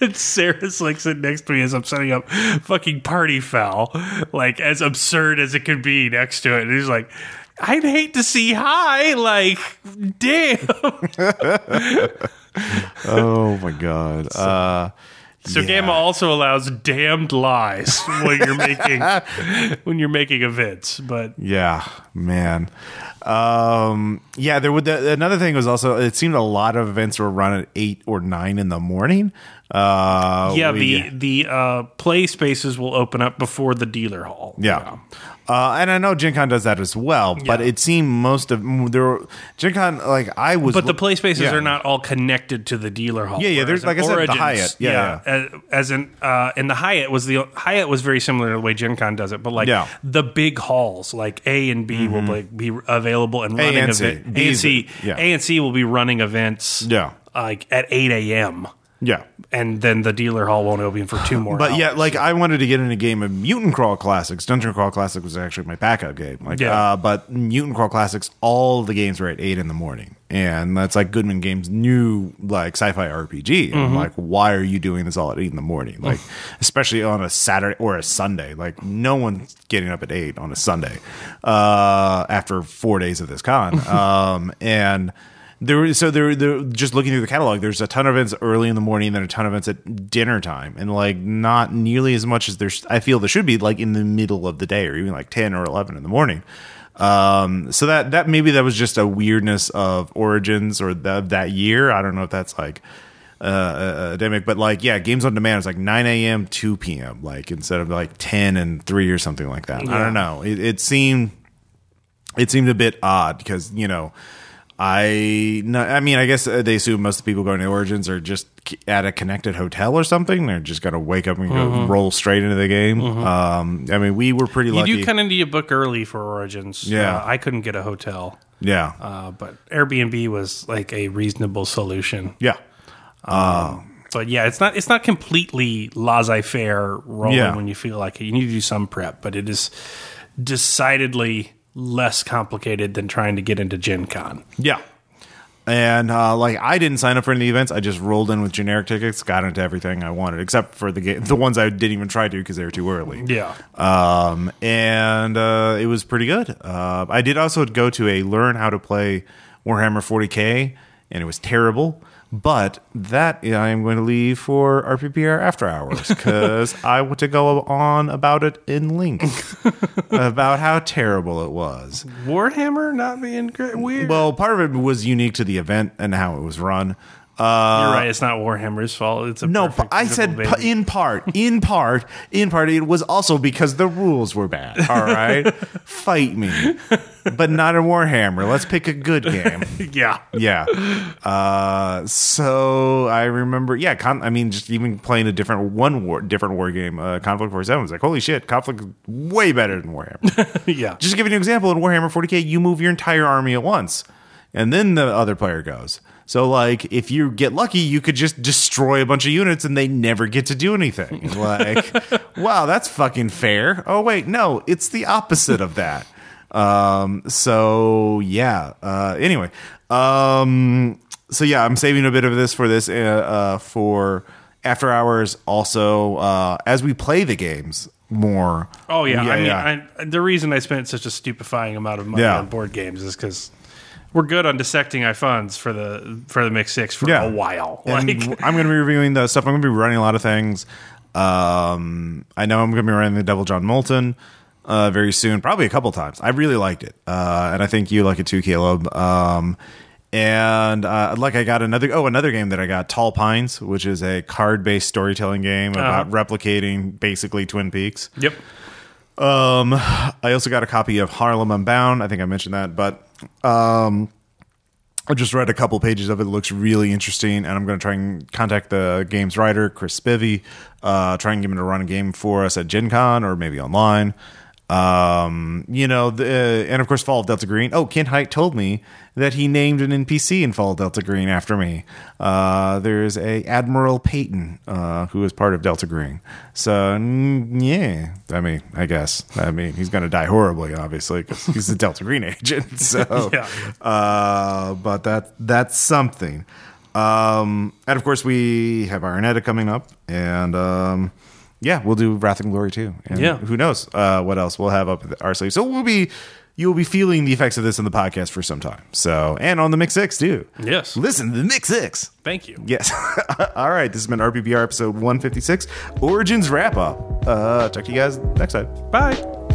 And Sarah's like sitting next to me as I'm setting up fucking party foul, like as absurd as it could be next to it. And he's like, I'd hate to see high, like, damn. *laughs* oh my god. Uh, So Yeah. GAMA also allows damned lies when you're making *laughs* when you're making events. But Yeah, man. Um, yeah, there would the, another thing was also it seemed a lot of events were run at eight or nine in the morning. Uh, yeah, we- the the uh, play spaces will open up before the dealer hall. Yeah. Uh, and I know Gen Con does that as well, but Yeah. it seemed most of there were Gen Con like I was But the play spaces Yeah. are not all connected to the dealer hall. Yeah, yeah, there's- like I said, the Hyatt. Yeah, As, as in, uh, in the Hyatt was the Hyatt was very similar to the way Gen Con does it, but like Yeah. Mm-hmm. the big halls, like A and B will like be available and running and C. event- B A and C. Yeah. A and C will be running events. Yeah. like at eight a.m. Yeah. and then the dealer hall won't open for two *sighs* more. But yeah, like I wanted to get in a game of Mutant Crawl Classics. Dungeon Crawl Classic was actually my backup game. Like, Yeah. uh, but Mutant Crawl Classics, all the games were at eight in the morning, and that's like Goodman Games' new like sci-fi RPG. Mm-hmm. like, why are you doing this all at eight in the morning? Like, especially on a Saturday or a Sunday. Like, no one's getting up at eight on a Sunday uh, after four days of this con. *laughs* um, and there so there, there just looking through the catalog there's a ton of events early in the morning then a ton of events at dinner time and like not nearly as much as there's i feel there should be like in the middle of the day or even like 10 or 11 in the morning Um, so that that maybe that was just a weirdness of Origins or the, that year. I don't know if that's like uh, endemic, but like yeah, games on demand is like 9 a.m. 2 p.m. like instead of like 10 and 3 or something like that. I don't know. It, it seemed it seemed a bit odd because you know I no, I mean I guess uh, they assume most of the people going to Origins are just at a connected hotel or something. They're just gonna wake up and go roll straight into the game. Um, I mean we were pretty You lucky. do kind of need a book early for Origins. Yeah. Uh, I couldn't get a hotel, yeah, uh, but Airbnb was like a reasonable solution. yeah, But yeah, it's not it's not completely laissez faire rolling Yeah. when you feel like it. You need to do some prep, but it is decidedly less complicated than trying to get into Gen Con. yeah. And uh, like I didn't sign up for any events. I just rolled in with generic tickets, got into everything I wanted, except for the game, the ones I didn't even try to because they were too early. Yeah. um, and uh, it was pretty good. Uh, I did also go to a learn how to play Warhammer 40k, and it was terrible. But that I am going to leave for RPPR after hours because *laughs* I want to go on about it in link *laughs* about how terrible it was. Warhammer not being great. Weird. Well, part of it was unique to the event and how it was run. Uh, You're right. It's not Warhammer's fault. It's a no, perfect, I said p- in part, in part, in part. It was also because the rules were bad. All *laughs* right, fight me, but not in Warhammer. Let's pick a good game. *laughs* yeah. Yeah. Uh, so I remember, yeah. Con- I mean, just even playing a different one war, different war game, uh, Konflikt Forty Seven was like, holy shit, Konflikt is way better than Warhammer. *laughs* yeah. just to give you an example, in Warhammer 40k, you move your entire army at once, and then the other player goes. So, like, if you get lucky, you could just destroy a bunch of units and they never get to do anything. *laughs* Like, wow, that's fucking fair. Oh, wait, no, it's the opposite of that. Um, so yeah. Uh, anyway, um, so yeah, I'm saving a bit of this for this uh, uh, for after hours. Also, uh, as we play the games more. Oh yeah, I mean, yeah. I, the reason I spent such a stupefying amount of money Yeah. on board games is because we're good on dissecting funds for the for the mix six for Yeah. a while. And Like, I'm going to be reviewing the stuff. I'm going to be running a lot of things. Um, I know I'm going to be running the Devil John Moulton uh, very soon, probably a couple times. I really liked it, uh, and I think you like it too, Caleb. Um, and uh, like I got another oh another game that I got Tall Pines, which is a card based storytelling game about replicating basically Twin Peaks. yep. Um, I also got a copy of Harlem Unbound. I think I mentioned that, but um, I just read a couple pages of it. It looks really interesting, and I'm going to try and contact the game's writer, Chris Spivey, uh, try and get him to run a game for us at Gen Con or maybe online. Um, you know, the, and of course, Fall of Delta Green. Oh, Ken Hite told me that he named an NPC in Fall of Delta Green after me. Uh, there's a Admiral Payton, uh, who is part of Delta Green. So, mm, yeah, I mean, I guess. I mean, he's going to die horribly, obviously, because he's a Delta Green *laughs* agent. So, *laughs* Yeah. uh, but that that's something. Um, and of course, we have Ironetta coming up, and um, yeah, we'll do Wrath and Glory too. And Yeah. who knows uh, what else we'll have up our sleeve. So we'll be you will be feeling the effects of this in the podcast for some time. So and on the Mix Six too. Yes. listen to the Mix Six. Thank you. Yes. *laughs* All right. This has been RPPR episode 156, Origins wrap up. Uh, talk to you guys next time. Bye.